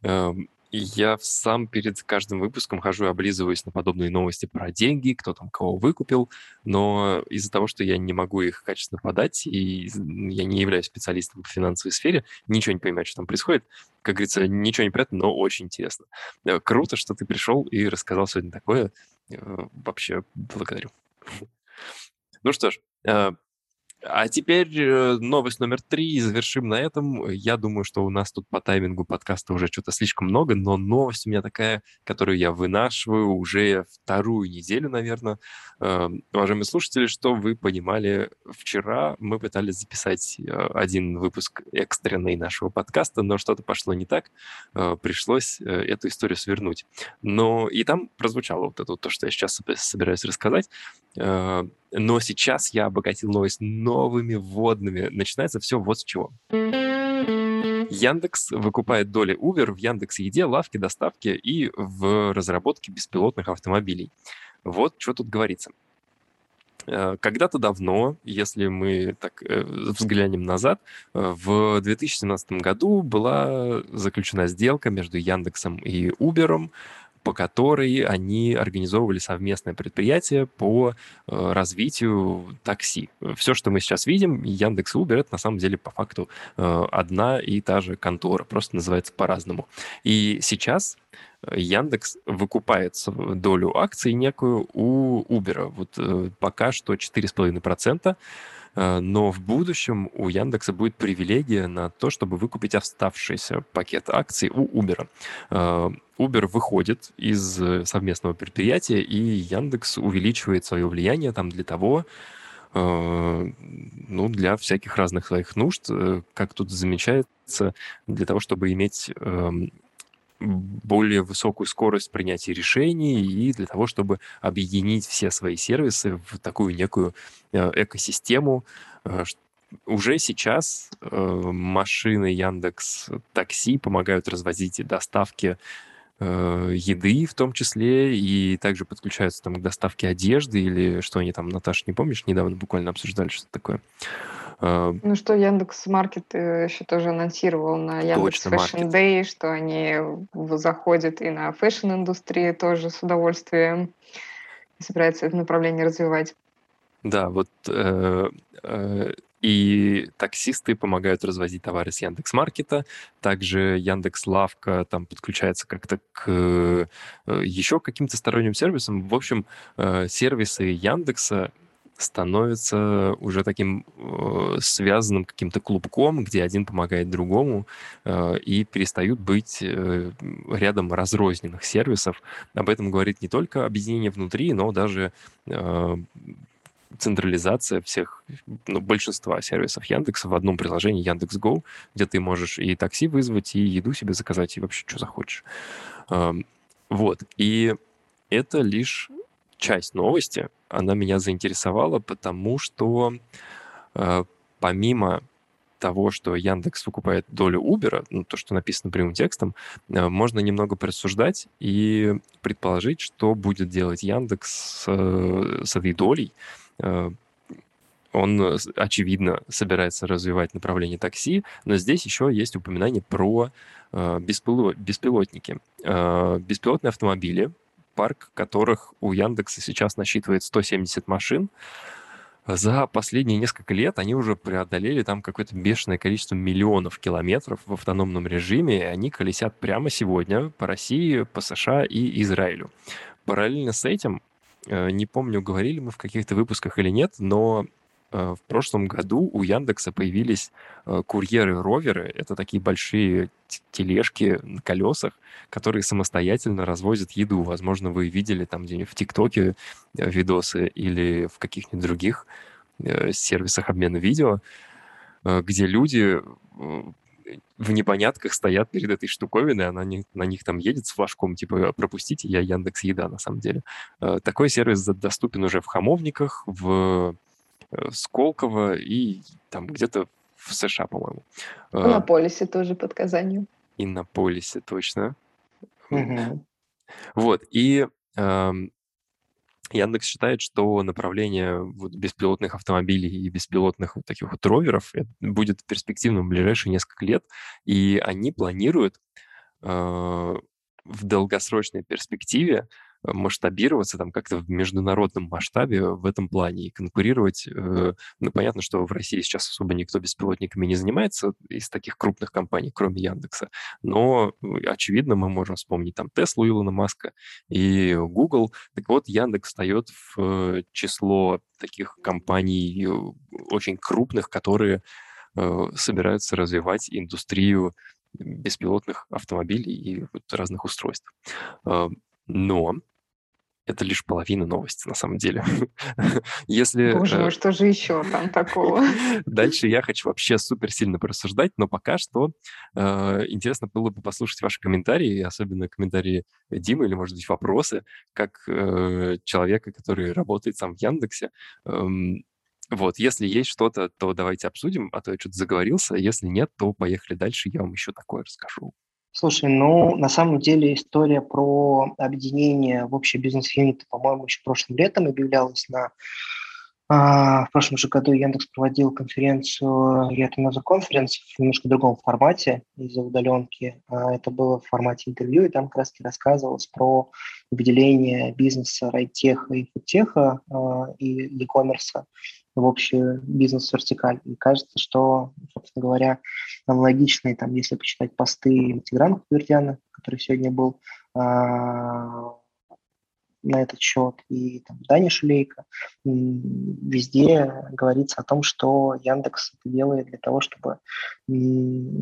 Э, я сам перед каждым выпуском хожу и облизываюсь на подобные новости про деньги, кто там кого выкупил, но из-за того, что я не могу их качественно подать, и я не являюсь специалистом в финансовой сфере, ничего не понимаю, что там происходит. Как говорится, ничего не приятно, но очень интересно. Э, круто, что ты пришел и рассказал сегодня такое. Э, вообще благодарю. <laughs> Ну что ж, э, а теперь э, новость номер три, и завершим на этом. Я думаю, что у нас тут по таймингу подкаста уже что-то слишком много, но новость у меня такая, которую я вынашиваю уже вторую неделю, наверное. Эм, уважаемые слушатели, что вы понимали, вчера мы пытались записать э, один выпуск экстренный нашего подкаста, но что-то пошло не так, э, пришлось эту историю свернуть. Но и там прозвучало вот это то, что я сейчас собираюсь рассказать. Но сейчас я обогатил новость новыми вводными. Начинается все вот с чего. Яндекс выкупает доли Uber в Яндекс Еде, лавке, доставке и в разработке беспилотных автомобилей. Вот что тут говорится. Э, когда-то давно, если мы так э, взглянем назад, э, в 2017 году была заключена сделка между Яндексом и Uber по которой они организовывали совместное предприятие по э, развитию такси. Все, что мы сейчас видим, Яндекс и Uber, это на самом деле по факту э, одна и та же контора, просто называется по-разному. И сейчас Яндекс выкупает долю акций некую у Uber. Вот э, пока что 4,5%. Э, но в будущем у Яндекса будет привилегия на то, чтобы выкупить оставшийся пакет акций у Uber. Э, Uber выходит из совместного предприятия, и Яндекс увеличивает свое влияние там для того, э, ну, для всяких разных своих нужд, как тут замечается, для того, чтобы иметь эм, более высокую скорость принятия решений и для того, чтобы объединить все свои сервисы в такую некую э, экосистему. Э, уже сейчас э, машины Яндекс Такси помогают развозить доставки еды в том числе, и также подключаются там к доставке одежды или что они там, Наташа, не помнишь, недавно буквально обсуждали что-то такое. А, ну что, Яндекс Маркет э, еще тоже анонсировал на Яндекс Fashion Day, что они заходят и на fashion-индустрии тоже с удовольствием собираются это направление развивать. Да, вот э, э, и таксисты помогают развозить товары с Яндекс Маркета. Также Яндекс Лавка там подключается как-то к э, еще каким-то сторонним сервисам. В общем, э, сервисы Яндекса становится уже таким э, связанным каким-то клубком, где один помогает другому, э, и перестают быть э, рядом разрозненных сервисов. Об этом говорит не только объединение внутри, но даже э, централизация всех, ну, большинства сервисов Яндекса в одном приложении Яндекс.Го, где ты можешь и такси вызвать, и еду себе заказать, и вообще что захочешь. Э, вот. И это лишь часть новости, она меня заинтересовала, потому что э, помимо того, что Яндекс выкупает долю Uber, ну, то, что написано прямым текстом, э, можно немного присуждать и предположить, что будет делать Яндекс э, с этой долей. Э, он, очевидно, собирается развивать направление такси, но здесь еще есть упоминание про беспилотники. Беспилотные автомобили, парк которых у Яндекса сейчас насчитывает 170 машин, за последние несколько лет они уже преодолели там какое-то бешеное количество миллионов километров в автономном режиме, и они колесят прямо сегодня по России, по США и Израилю. Параллельно с этим, э, не помню, говорили мы в каких-то выпусках или нет, но в прошлом году у Яндекса появились э, курьеры-роверы. Это такие большие тележки на колесах, которые самостоятельно развозят еду. Возможно, вы видели там где-нибудь в ТикТоке э, видосы или в каких-нибудь других сервисах обмена видео, где люди в непонятках стоят перед этой штуковиной, она не, на них там едет с флажком, типа, пропустите, я Яндекс Еда, на самом деле. Такой сервис доступен уже в Хамовниках, в Э, Сколково и там где-то в США, по-моему. На полисе тоже под Казанью. И на полисе, точно. Угу. Вот, и э, Яндекс считает, что направление вот беспилотных автомобилей и беспилотных вот таких вот роверов будет перспективным в ближайшие несколько лет, и они планируют э, в долгосрочной перспективе масштабироваться там как-то в международном масштабе в этом плане и конкурировать. Э, ну, понятно, что в России сейчас особо никто беспилотниками не занимается из таких крупных компаний, кроме Яндекса, но, очевидно, мы можем вспомнить там Теслу Илона Маска и Google. Так вот, Яндекс встает в число таких компаний э, очень крупных, которые э, собираются развивать индустрию беспилотных автомобилей и разных устройств. Но это лишь половина новости, на самом деле. <laughs> Если... Боже мой, э, что же еще там такого? <laughs> Дальше я хочу вообще супер сильно порассуждать, но пока что э, интересно было бы послушать ваши комментарии, особенно комментарии Димы или, может быть, вопросы, как э, человека, который работает сам в Яндексе. Эм, вот, если есть что-то, то давайте обсудим, а то я что-то заговорился. Если нет, то поехали дальше, я вам еще такое расскажу. Слушай, ну, на самом деле история про объединение в общий бизнес-юнит, по-моему, еще прошлым летом объявлялась на а, в прошлом же году Яндекс проводил конференцию Yato Conference в немножко другом формате из-за удаленки. А, это было в формате интервью, и там как раз рассказывалось про выделение бизнеса райтеха и фудтеха а, и e-commerce в общую бизнес-вертикаль. И кажется, что, собственно говоря, аналогичные, там, если почитать посты Тиграна Худвердяна, который сегодня был, на этот счет, и там, Даня Шулейко, везде говорится о том, что Яндекс это делает для того, чтобы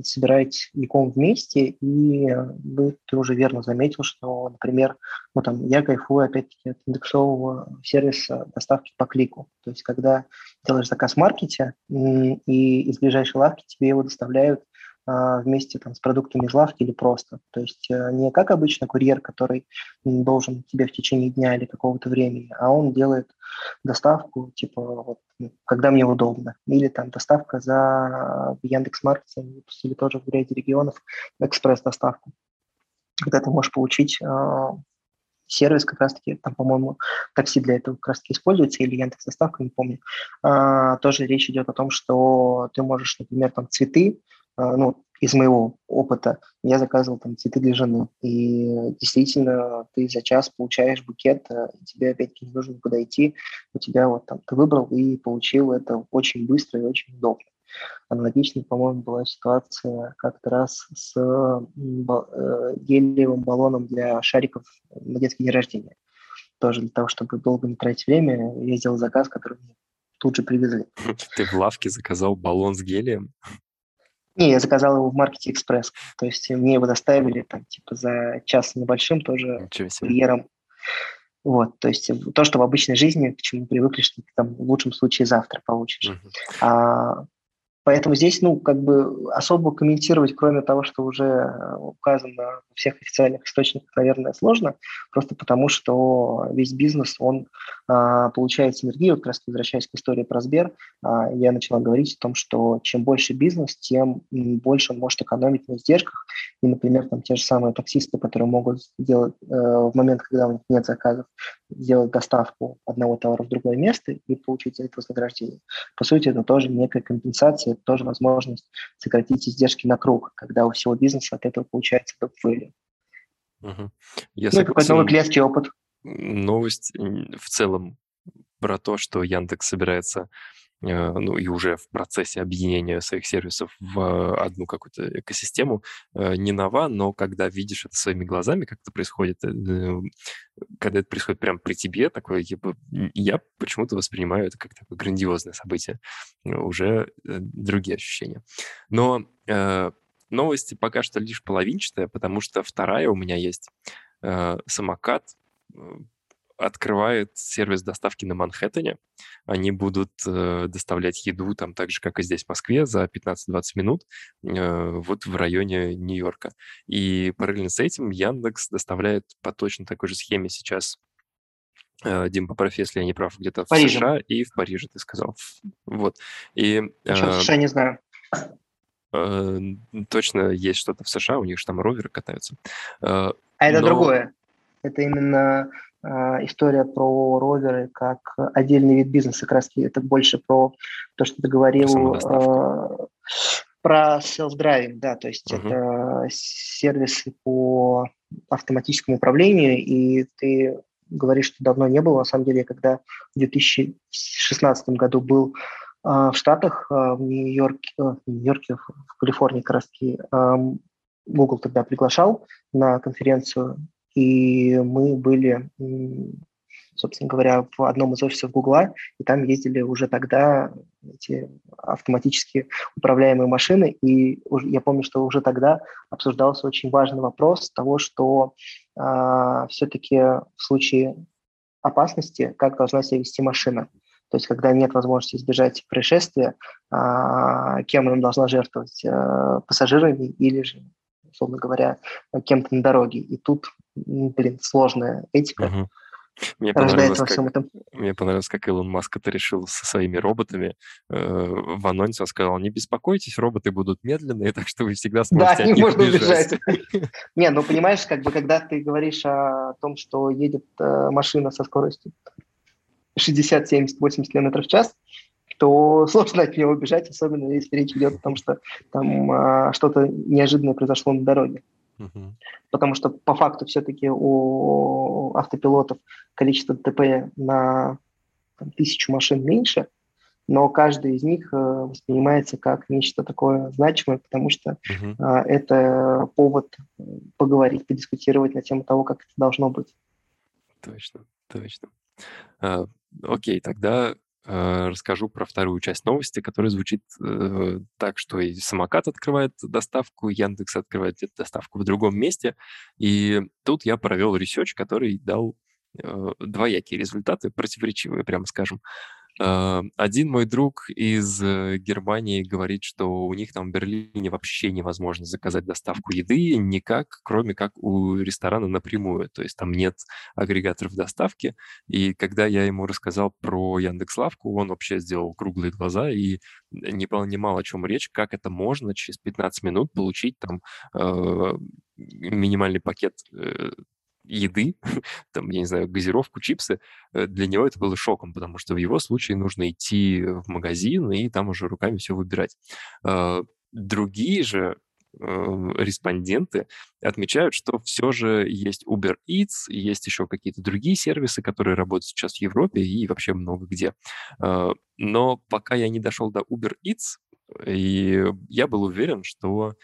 собирать Яком вместе, и вы, ты уже верно заметил, что, например, ну, там, я кайфую опять-таки от индексового сервиса доставки по клику. То есть, когда делаешь заказ в маркете, и из ближайшей лавки тебе его доставляют вместе там, с продуктами из лавки или просто. То есть э, не как обычно курьер, который должен тебе в течение дня или какого-то времени, а он делает доставку, типа, вот, когда мне удобно. Или там доставка за Яндекс.Маркете, выпустили тоже в ряде регионов экспресс-доставку, когда ты можешь получить э, сервис как раз-таки, там, по-моему, такси для этого как раз-таки используется, или Яндекс доставка, не помню. А, тоже речь идет о том, что ты можешь, например, там цветы а, ну, из моего опыта, я заказывал там цветы для жены, и действительно ты за час получаешь букет, а, и тебе опять-таки не нужно подойти, у тебя вот там ты выбрал и получил это очень быстро и очень удобно. Аналогично, по-моему, была ситуация как-то раз с э, гелиевым баллоном для шариков на детский день рождения. Тоже для того, чтобы долго не тратить время, я сделал заказ, который мне тут же привезли. <laughs> Ты в лавке заказал баллон с гелием? Не, я заказал его в Маркете Экспресс. То есть мне его доставили там типа за час небольшим тоже курьером. Вот, то есть то, что в обычной жизни, к чему привыкли, что ты там в лучшем случае завтра получишь. Uh-huh. А Поэтому здесь, ну, как бы особо комментировать, кроме того, что уже э, указано во всех официальных источниках, наверное, сложно, просто потому что весь бизнес, он а, получает синергию. Вот как раз возвращаясь к истории про Сбер, а, я начала говорить о том, что чем больше бизнес, тем больше он может экономить на издержках. И, например, там те же самые таксисты, которые могут сделать э, в момент, когда у них нет заказов, сделать доставку одного товара в другое место и получить за это вознаграждение. По сути, это тоже некая компенсация это тоже возможность сократить издержки на круг, когда у всего бизнеса от этого получается топ Угу. Я ну, какой-то новый клиентский опыт. Новость в целом про то, что Яндекс собирается ну и уже в процессе объединения своих сервисов в одну какую-то экосистему, э, не нова, но когда видишь это своими глазами, как это происходит, э, когда это происходит прямо при тебе, такое, я почему-то воспринимаю это как такое грандиозное событие, уже другие ощущения. Но новости пока что лишь половинчатая, потому что вторая у меня есть самокат, открывает сервис доставки на Манхэттене. Они будут э, доставлять еду там так же, как и здесь в Москве, за 15-20 минут э, вот в районе Нью-Йорка. И параллельно с этим Яндекс доставляет по точно такой же схеме сейчас э, Дим, поправь, если я не прав, где-то в Париже. США и в Париже, ты сказал. Вот. И, Что, в США не знаю. Э, точно есть что-то в США, у них же там роверы катаются. Э, а это Но... другое. Это именно история про роверы как отдельный вид бизнеса, как раз это больше про то, что ты говорил, э, про self-driving, да, то есть uh-huh. это сервисы по автоматическому управлению, и ты говоришь, что давно не было. На самом деле, когда в 2016 году был э, в Штатах, э, в Нью-Йорке, э, в Нью-Йорке, в Калифорнии как раз таки, Google тогда приглашал на конференцию и мы были, собственно говоря, в одном из офисов Гугла, и там ездили уже тогда эти автоматически управляемые машины, и я помню, что уже тогда обсуждался очень важный вопрос того, что а, все-таки в случае опасности, как должна себя вести машина. То есть, когда нет возможности избежать происшествия, а, кем она должна жертвовать, а, пассажирами или же условно говоря, кем-то на дороге. И тут, блин, сложная этика. Угу. Мне понравилось, во всем как, этом. мне понравилось, как Илон Маск это решил со своими роботами. Э, в анонсе он сказал, не беспокойтесь, роботы будут медленные, <laughs> так что вы всегда сможете да, от них можно убежать. <laughs> Не, ну понимаешь, как бы когда ты говоришь о том, что едет э, машина со скоростью 60, 70, 80 км в час, то <laughs> сложно от него убежать, особенно если речь идет о том, что там а, что-то неожиданное произошло на дороге. Uh-huh. Потому что по факту все-таки у автопилотов количество ДТП на там, тысячу машин меньше, но каждый из них э, воспринимается как нечто такое значимое, потому что uh-huh. э, это повод поговорить, подискутировать на тему того, как это должно быть. Точно, точно. А, окей, тогда расскажу про вторую часть новости, которая звучит э, так, что и самокат открывает доставку, Яндекс открывает доставку в другом месте. И тут я провел research, который дал э, двоякие результаты, противоречивые, прямо скажем. А, один мой друг из э, Германии говорит, что у них там в Берлине вообще невозможно заказать доставку еды никак, кроме как у ресторана напрямую. То есть там нет агрегаторов доставки. И когда я ему рассказал про Яндекс.Лавку, он вообще сделал круглые глаза и не понимал, о чем речь, как это можно через 15 минут получить там э, минимальный пакет э, еды, <laughs> там, я не знаю, газировку, чипсы, э, для него это было шоком, потому что в его случае нужно идти в магазин и там уже руками все выбирать. А, другие же э, респонденты отмечают, что все же есть Uber Eats, есть еще какие-то другие сервисы, которые работают сейчас в Европе и вообще много где. Но пока я не дошел до Uber Eats, и я был уверен, что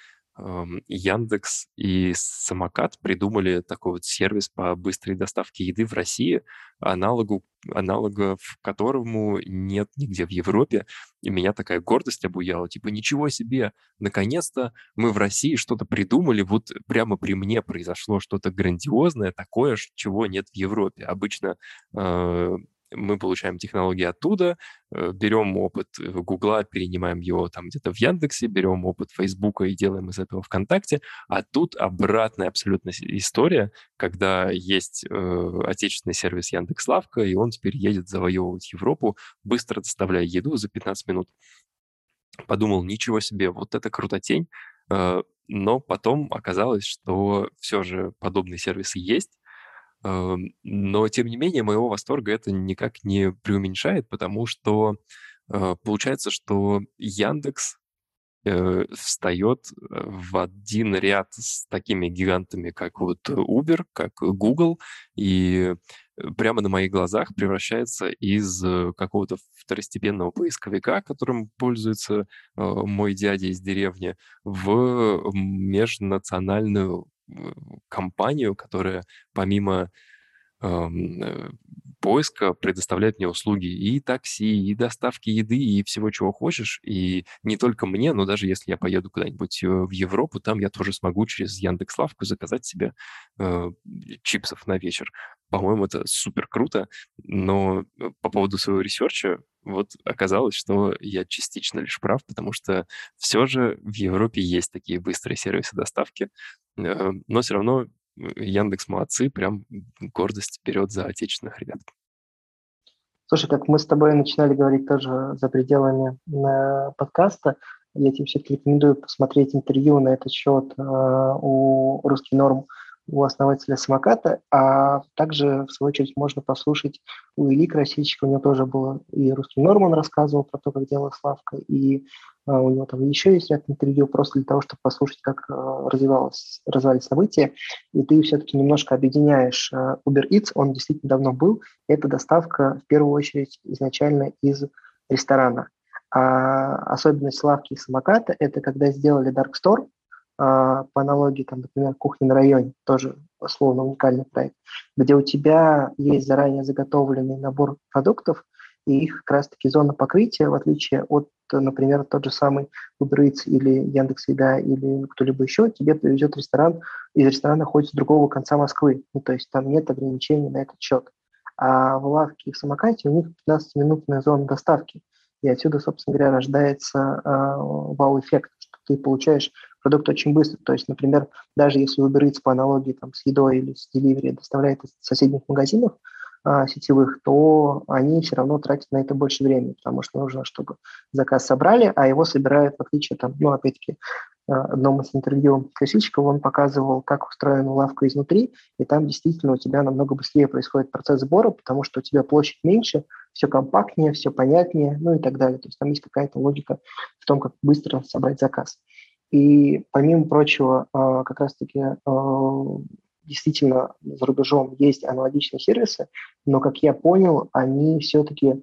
Яндекс и Самокат придумали такой вот сервис по быстрой доставке еды в России, аналогу, аналогов которому нет нигде в Европе. И меня такая гордость обуяла. Типа, ничего себе, наконец-то мы в России что-то придумали, вот прямо при мне произошло что-то грандиозное, такое, чего нет в Европе. Обычно э, мы получаем технологии оттуда, э, берем опыт Гугла, перенимаем его там где-то в Яндексе, берем опыт Фейсбука и делаем из этого ВКонтакте, а тут обратная абсолютно история, когда есть э, отечественный сервис Яндекс.Лавка, и он теперь едет завоевывать Европу, быстро доставляя еду за 15 минут. Подумал, ничего себе, вот это крутотень, э, но потом оказалось, что все же подобные сервисы есть, но, тем не менее, моего восторга это никак не преуменьшает, потому что э, получается, что Яндекс э, встает э, в один ряд с такими гигантами, как вот Uber, как Google, и прямо на моих глазах превращается из какого-то второстепенного поисковика, которым пользуется мой дядя из деревни, в межнациональную компанию, которая помимо эм, э, поиска предоставляет мне услуги и такси, и доставки еды, и всего, чего хочешь. И не только мне, но даже если я поеду куда-нибудь э, в Европу, там я тоже смогу через Яндекс.Лавку заказать себе э, чипсов на вечер. По-моему, это супер круто. Но э, по поводу своего research а, вот оказалось, что я частично лишь прав, потому что все же в Европе есть такие быстрые сервисы доставки, э, но все равно Яндекс молодцы, прям гордость берет за отечественных ребят. Слушай, как мы с тобой начинали говорить тоже за пределами э, подкаста, я тебе все-таки рекомендую посмотреть интервью на этот счет э, у «Русский норм» у основателя самоката, а также, в свою очередь, можно послушать у Ильи Красильщика, у него тоже было и русский Норман рассказывал про то, как делала Славка, и а, у него там еще есть ряд интервью просто для того, чтобы послушать, как а, развивалось, развивались события, и ты все-таки немножко объединяешь а, Uber Eats, он действительно давно был, это доставка в первую очередь изначально из ресторана. А особенность Славки и самоката – это когда сделали Dark Store, по аналогии, там, например, «Кухня на районе», тоже условно уникальный проект, где у тебя есть заранее заготовленный набор продуктов, и их как раз-таки зона покрытия, в отличие от, например, тот же самый Uber Eats или Яндекс.Еда или кто-либо еще, тебе привезет ресторан, из ресторана ходит с другого конца Москвы. Ну, то есть там нет ограничений на этот счет. А в лавке и в самокате у них 15-минутная зона доставки. И отсюда, собственно говоря, рождается э, вау-эффект, ты получаешь продукт очень быстро. То есть, например, даже если Uber по аналогии там, с едой или с delivery доставляет из соседних магазинов а, сетевых, то они все равно тратят на это больше времени, потому что нужно, чтобы заказ собрали, а его собирают, в отличие, там, ну, опять-таки, а, одном из интервью Красильщикова он показывал, как устроена лавка изнутри, и там действительно у тебя намного быстрее происходит процесс сбора, потому что у тебя площадь меньше, все компактнее, все понятнее, ну и так далее. То есть там есть какая-то логика в том, как быстро собрать заказ. И помимо прочего, а, как раз-таки а, действительно за рубежом есть аналогичные сервисы, но, как я понял, они все-таки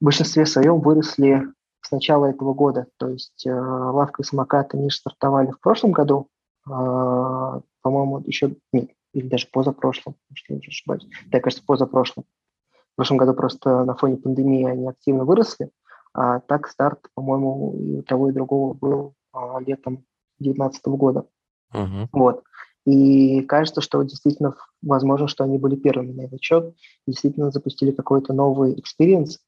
в большинстве своем выросли с начала этого года. То есть а, лавка и самокат они стартовали в прошлом году, по-моему, еще нет, или даже позапрошлом, что я уже ошибаюсь. Да, кажется, позапрошлом. В прошлом году просто на фоне пандемии они активно выросли, а так старт, по-моему, и у того, и другого был а, летом 2019 года. Uh-huh. Вот. И кажется, что действительно возможно, что они были первыми на этот счет, действительно запустили какой-то новый experience,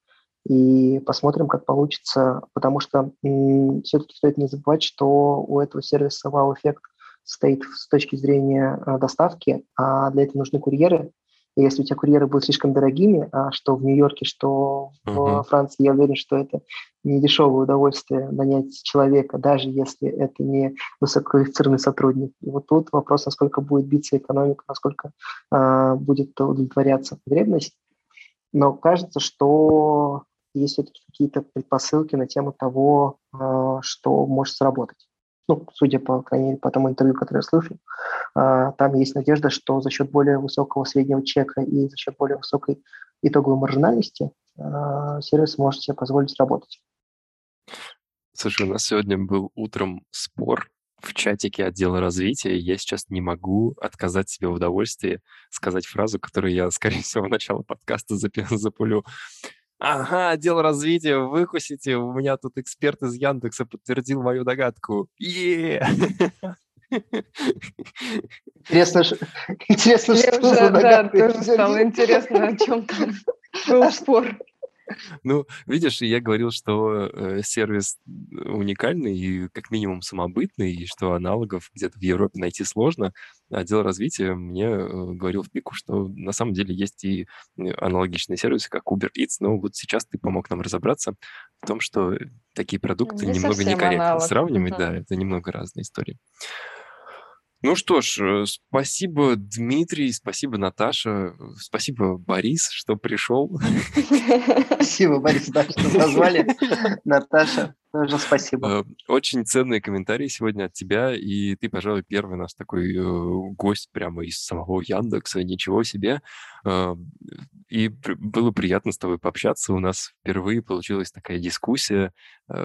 и посмотрим, как получится, потому что м- все-таки стоит не забывать, что у этого сервиса вау-эффект стоит с точки зрения э, доставки, а для этого нужны курьеры, и если у тебя курьеры будут слишком дорогими, а что в Нью-Йорке, что в uh-huh. Франции, я уверен, что это не дешевое удовольствие нанять человека, даже если это не высококвалифицированный сотрудник. И вот тут вопрос, насколько будет биться экономика, насколько э, будет удовлетворяться потребность. Но кажется, что есть все-таки какие-то предпосылки на тему того, э, что может сработать ну, судя по, крайней мере, по тому интервью, которое я слышал, там есть надежда, что за счет более высокого среднего чека и за счет более высокой итоговой маржинальности а, сервис может себе позволить работать. Слушай, у нас сегодня был утром спор в чатике отдела развития, я сейчас не могу отказать себе в удовольствии сказать фразу, которую я, скорее всего, в начало подкаста запулю. Ага, отдел развития, выкусите. У меня тут эксперт из Яндекса подтвердил мою догадку. Интересно, интересно, что да, тоже стало интересно, о чем там. <laughs> Был спор. Ну, видишь, я говорил, что э, сервис уникальный и как минимум самобытный, и что аналогов где-то в Европе найти сложно. А отдел развития мне э, говорил в пику, что на самом деле есть и э, аналогичные сервисы, как Uber Eats, но вот сейчас ты помог нам разобраться в том, что такие продукты Не немного некорректно аналог. сравнивать, Мгм. да, это немного разные истории. Ну что ж, э, спасибо, Дмитрий, спасибо, Наташа, спасибо, Борис, что пришел. <laughs> Спасибо, Борис, да, что позвали. <laughs> Наташа, тоже спасибо. Э, Очень ценные комментарии сегодня от тебя, и ты, пожалуй, первый наш такой э, гость прямо из самого Яндекса, ничего себе. Э, И было приятно с тобой пообщаться. У нас впервые получилась такая дискуссия,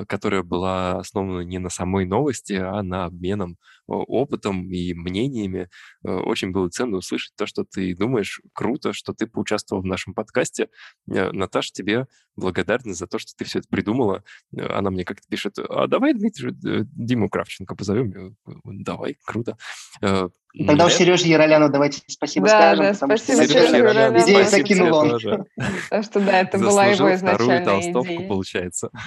которая была основана не на самой новости, а на обменом опытом и мнениями. Очень было ценно услышать то, что ты думаешь. Круто, что ты поучаствовал в нашем подкасте. Наташа, тебе благодарность за то, что ты все это придумала. Она мне как-то пишет, а давай, Дмитрий, э, Диму Кравченко позовем. Я говорю, Давай, круто. Э, Тогда на уж Сереже Яроляну давайте спасибо Да, скажем. да, потому что спасибо, Сережа изначально Сережа Яролян, Яролян. идею закинул он. Так что да, это была его вторую изначальная толстовку, идея. получается. <laughs>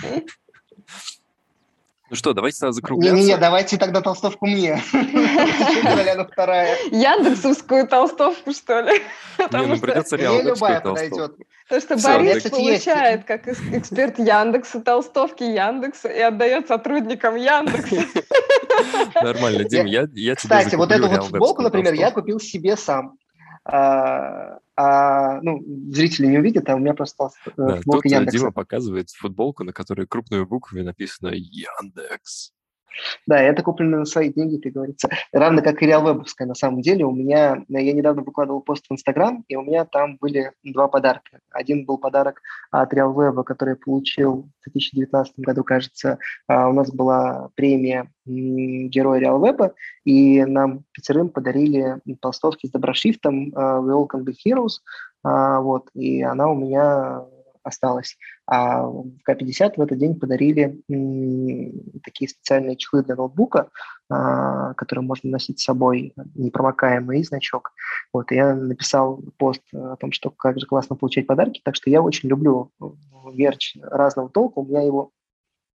Ну что, давайте надо закругляться. Не-не-не, давайте тогда толстовку мне. <laughs> Вторая? Яндексовскую толстовку, что ли? Не, ну что, придется Мне реально любая подойдет. потому что Борис получает как эксперт Яндекса толстовки Яндекса и отдает сотрудникам Яндекса. <laughs> Нормально, Дим, я, я тебе Кстати, вот эту вот футболку, например, я купил себе сам. А, а, ну, зрители не увидят, а у меня просто толст- э, Да, футболка э, Яндекса. Дима показывает футболку, на которой крупными буквами написано Яндекс. Да, это куплено на свои деньги, как говорится. Равно как и Реалвебовская, на самом деле. У меня, я недавно выкладывал пост в Инстаграм, и у меня там были два подарка. Один был подарок от Реалвеба, который я получил в 2019 году, кажется. А, У нас была премия Герой Реалвеба, и нам пятерым подарили толстовки с доброшрифтом а, We All Can Be Heroes. А, Вот, и она у меня осталась. А в К-50 в этот день подарили такие специальные чехлы для ноутбука, а, которые можно носить с собой, непромокаемый значок. Вот, я написал пост о том, что как же классно получать подарки, так что я очень люблю э, мерч разного толка, у меня его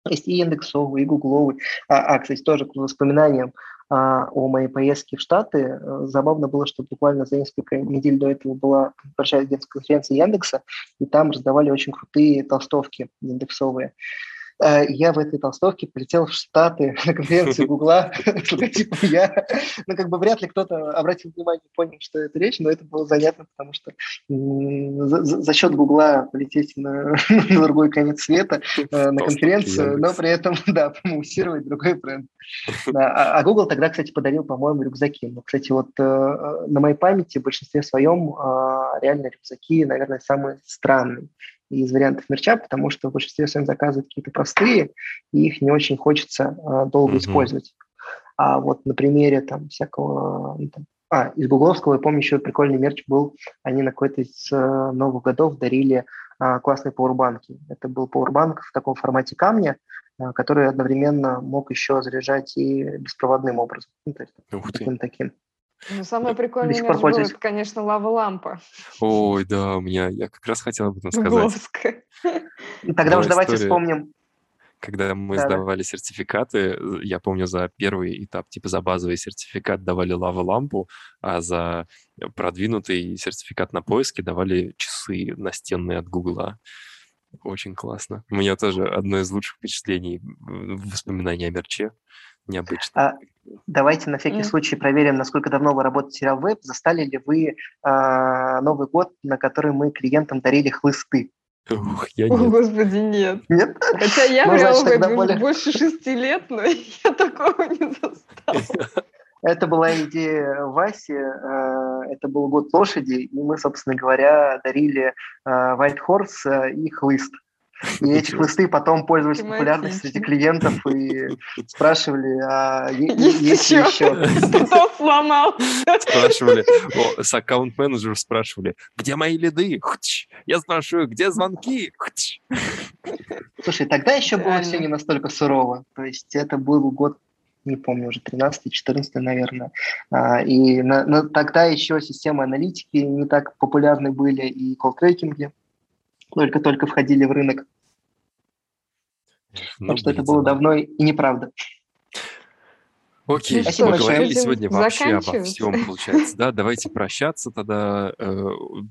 есть и индексовый, и гугловый. А, а, кстати, тоже к воспоминаниям а, о моей поездке в Штаты. э, Забавно было, что буквально за несколько недель до этого была большая конференция Яндекса, и там раздавали очень крутые толстовки индексовые. Э, Я в этой толстовке полетел в Штаты <laughs> на конференцию <laughs> Гугла <laughs> с логотипом я. Ну, как бы вряд ли кто-то обратил внимание понял, что это речь, но это было занятно, потому что за, счет Гугла полететь на, другой конец света э, на конференцию, но при этом, да, промоутировать другой бренд. А, а Google тогда, кстати, подарил, по-моему, рюкзаки. Но, кстати, вот э, на моей памяти в большинстве своем э, реально рюкзаки, наверное, самые странные из вариантов мерча, потому что в большинстве своем заказывают какие-то простые, и их не очень хочется э, долго Мгм. использовать. А вот на примере там всякого... ну, там, а, из гугловского, я помню, еще прикольный мерч был. Они на какой-то из э, новых годов дарили а, классные пауэрбанки. Это был пауэрбанк в таком формате камня, а, который одновременно мог еще заряжать и беспроводным образом. Ну, то есть Ух ты. таким таким. Ну, самое прикольное сих пор пользуюсь. это, конечно, лава-лампа Ой, да, у меня, я как раз хотел об этом <laughs> сказать. гугловская. Ну, Тогда уж давайте вспомним. Когда мы Да-да. сдавали сертификаты, э, я помню, за первый этап, типа за базовый сертификат давали лава-лампу, а за продвинутый сертификат на поиске давали часы настенные от Гугла. Очень классно. У меня тоже одно из лучших впечатлений, воспоминаний о мерче. Необычно. А, давайте на всякий Мгм. случай проверим, насколько давно вы работаете в сериал Веб. Застали ли вы а, Новый год, на который мы клиентам дарили хлысты? Ух, я О, нет. господи, нет. Нет? Хотя я Ну, в Web более- больше шести лет, но <laughs> я такого не застала. <laughs> Это была идея Васи, э, это был год лошади, и мы, собственно говоря, дарили э, White Horse э, и хлыст. И эти хлысты потом пользовались популярностью среди клиентов и <laughs> спрашивали, а Есть есть ли еще? еще. Кто сломал? Спрашивали, о, с аккаунт-менеджеров спрашивали, где мои лиды? Хтч. Я спрашиваю, где звонки? Хтч. Слушай, тогда еще было все не настолько сурово. То есть это был год, не помню, уже 13-14, наверное. А, И на- на- тогда еще системы аналитики не так популярны были, и колл-трекинги. Только-только входили в рынок. Ну, так что это было давно и неправда. Окей, Спасибо мы говорили сегодня вообще обо всем, получается. Да, давайте прощаться тогда. Э,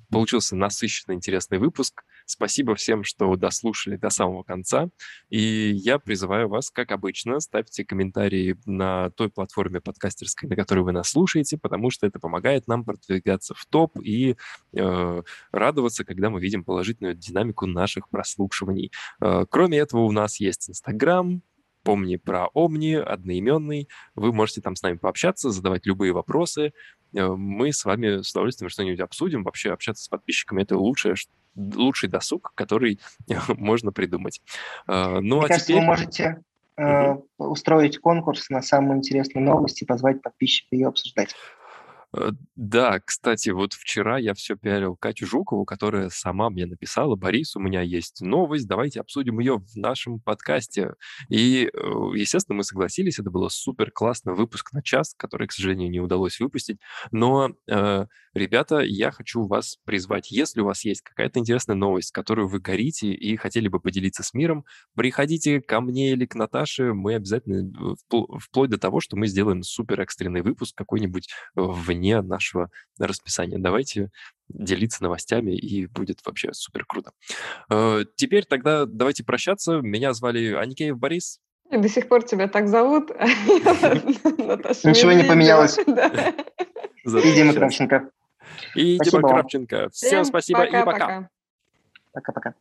получился насыщенный, интересный выпуск. Спасибо всем, что дослушали до самого конца. И я призываю вас, как обычно, ставьте комментарии на той платформе подкастерской, на которой вы нас слушаете, потому что это помогает нам продвигаться в топ и э, радоваться, когда мы видим положительную динамику наших прослушиваний. Э, кроме этого, у нас есть Инстаграм, помни про Omni, одноименный. Вы можете там с нами пообщаться, задавать любые вопросы. Э, мы с вами с удовольствием что-нибудь обсудим. Вообще общаться с подписчиками — это лучшее, лучший досуг, который <laughs> можно придумать. Э, ну, Мне а кажется, теперь... вы можете угу. устроить конкурс на самую интересную новость и позвать подписчиков ее обсуждать. Э, да, кстати, вот вчера я все пиарил Катю Жукову, которая сама мне написала, Борис, у меня есть новость, давайте обсудим ее в нашем подкасте. И, э, естественно, мы согласились, это было супер классный выпуск на час, который, к сожалению, не удалось выпустить. Но, э, ребята, я хочу вас призвать, если у вас есть какая-то интересная новость, которую вы горите и хотели бы поделиться с миром, приходите ко мне или к Наташе, мы обязательно, э, вплоть до того, что мы сделаем супер экстренный выпуск какой-нибудь вне вне нашего расписания. Давайте делиться новостями, и будет вообще супер круто. Э, теперь тогда давайте прощаться. Меня звали Аникеев Борис. И до сих пор тебя так зовут. <laughs> Ничего не поменялось. И Дима Кравченко. И Дима Кравченко. Всем спасибо и пока. Пока-пока.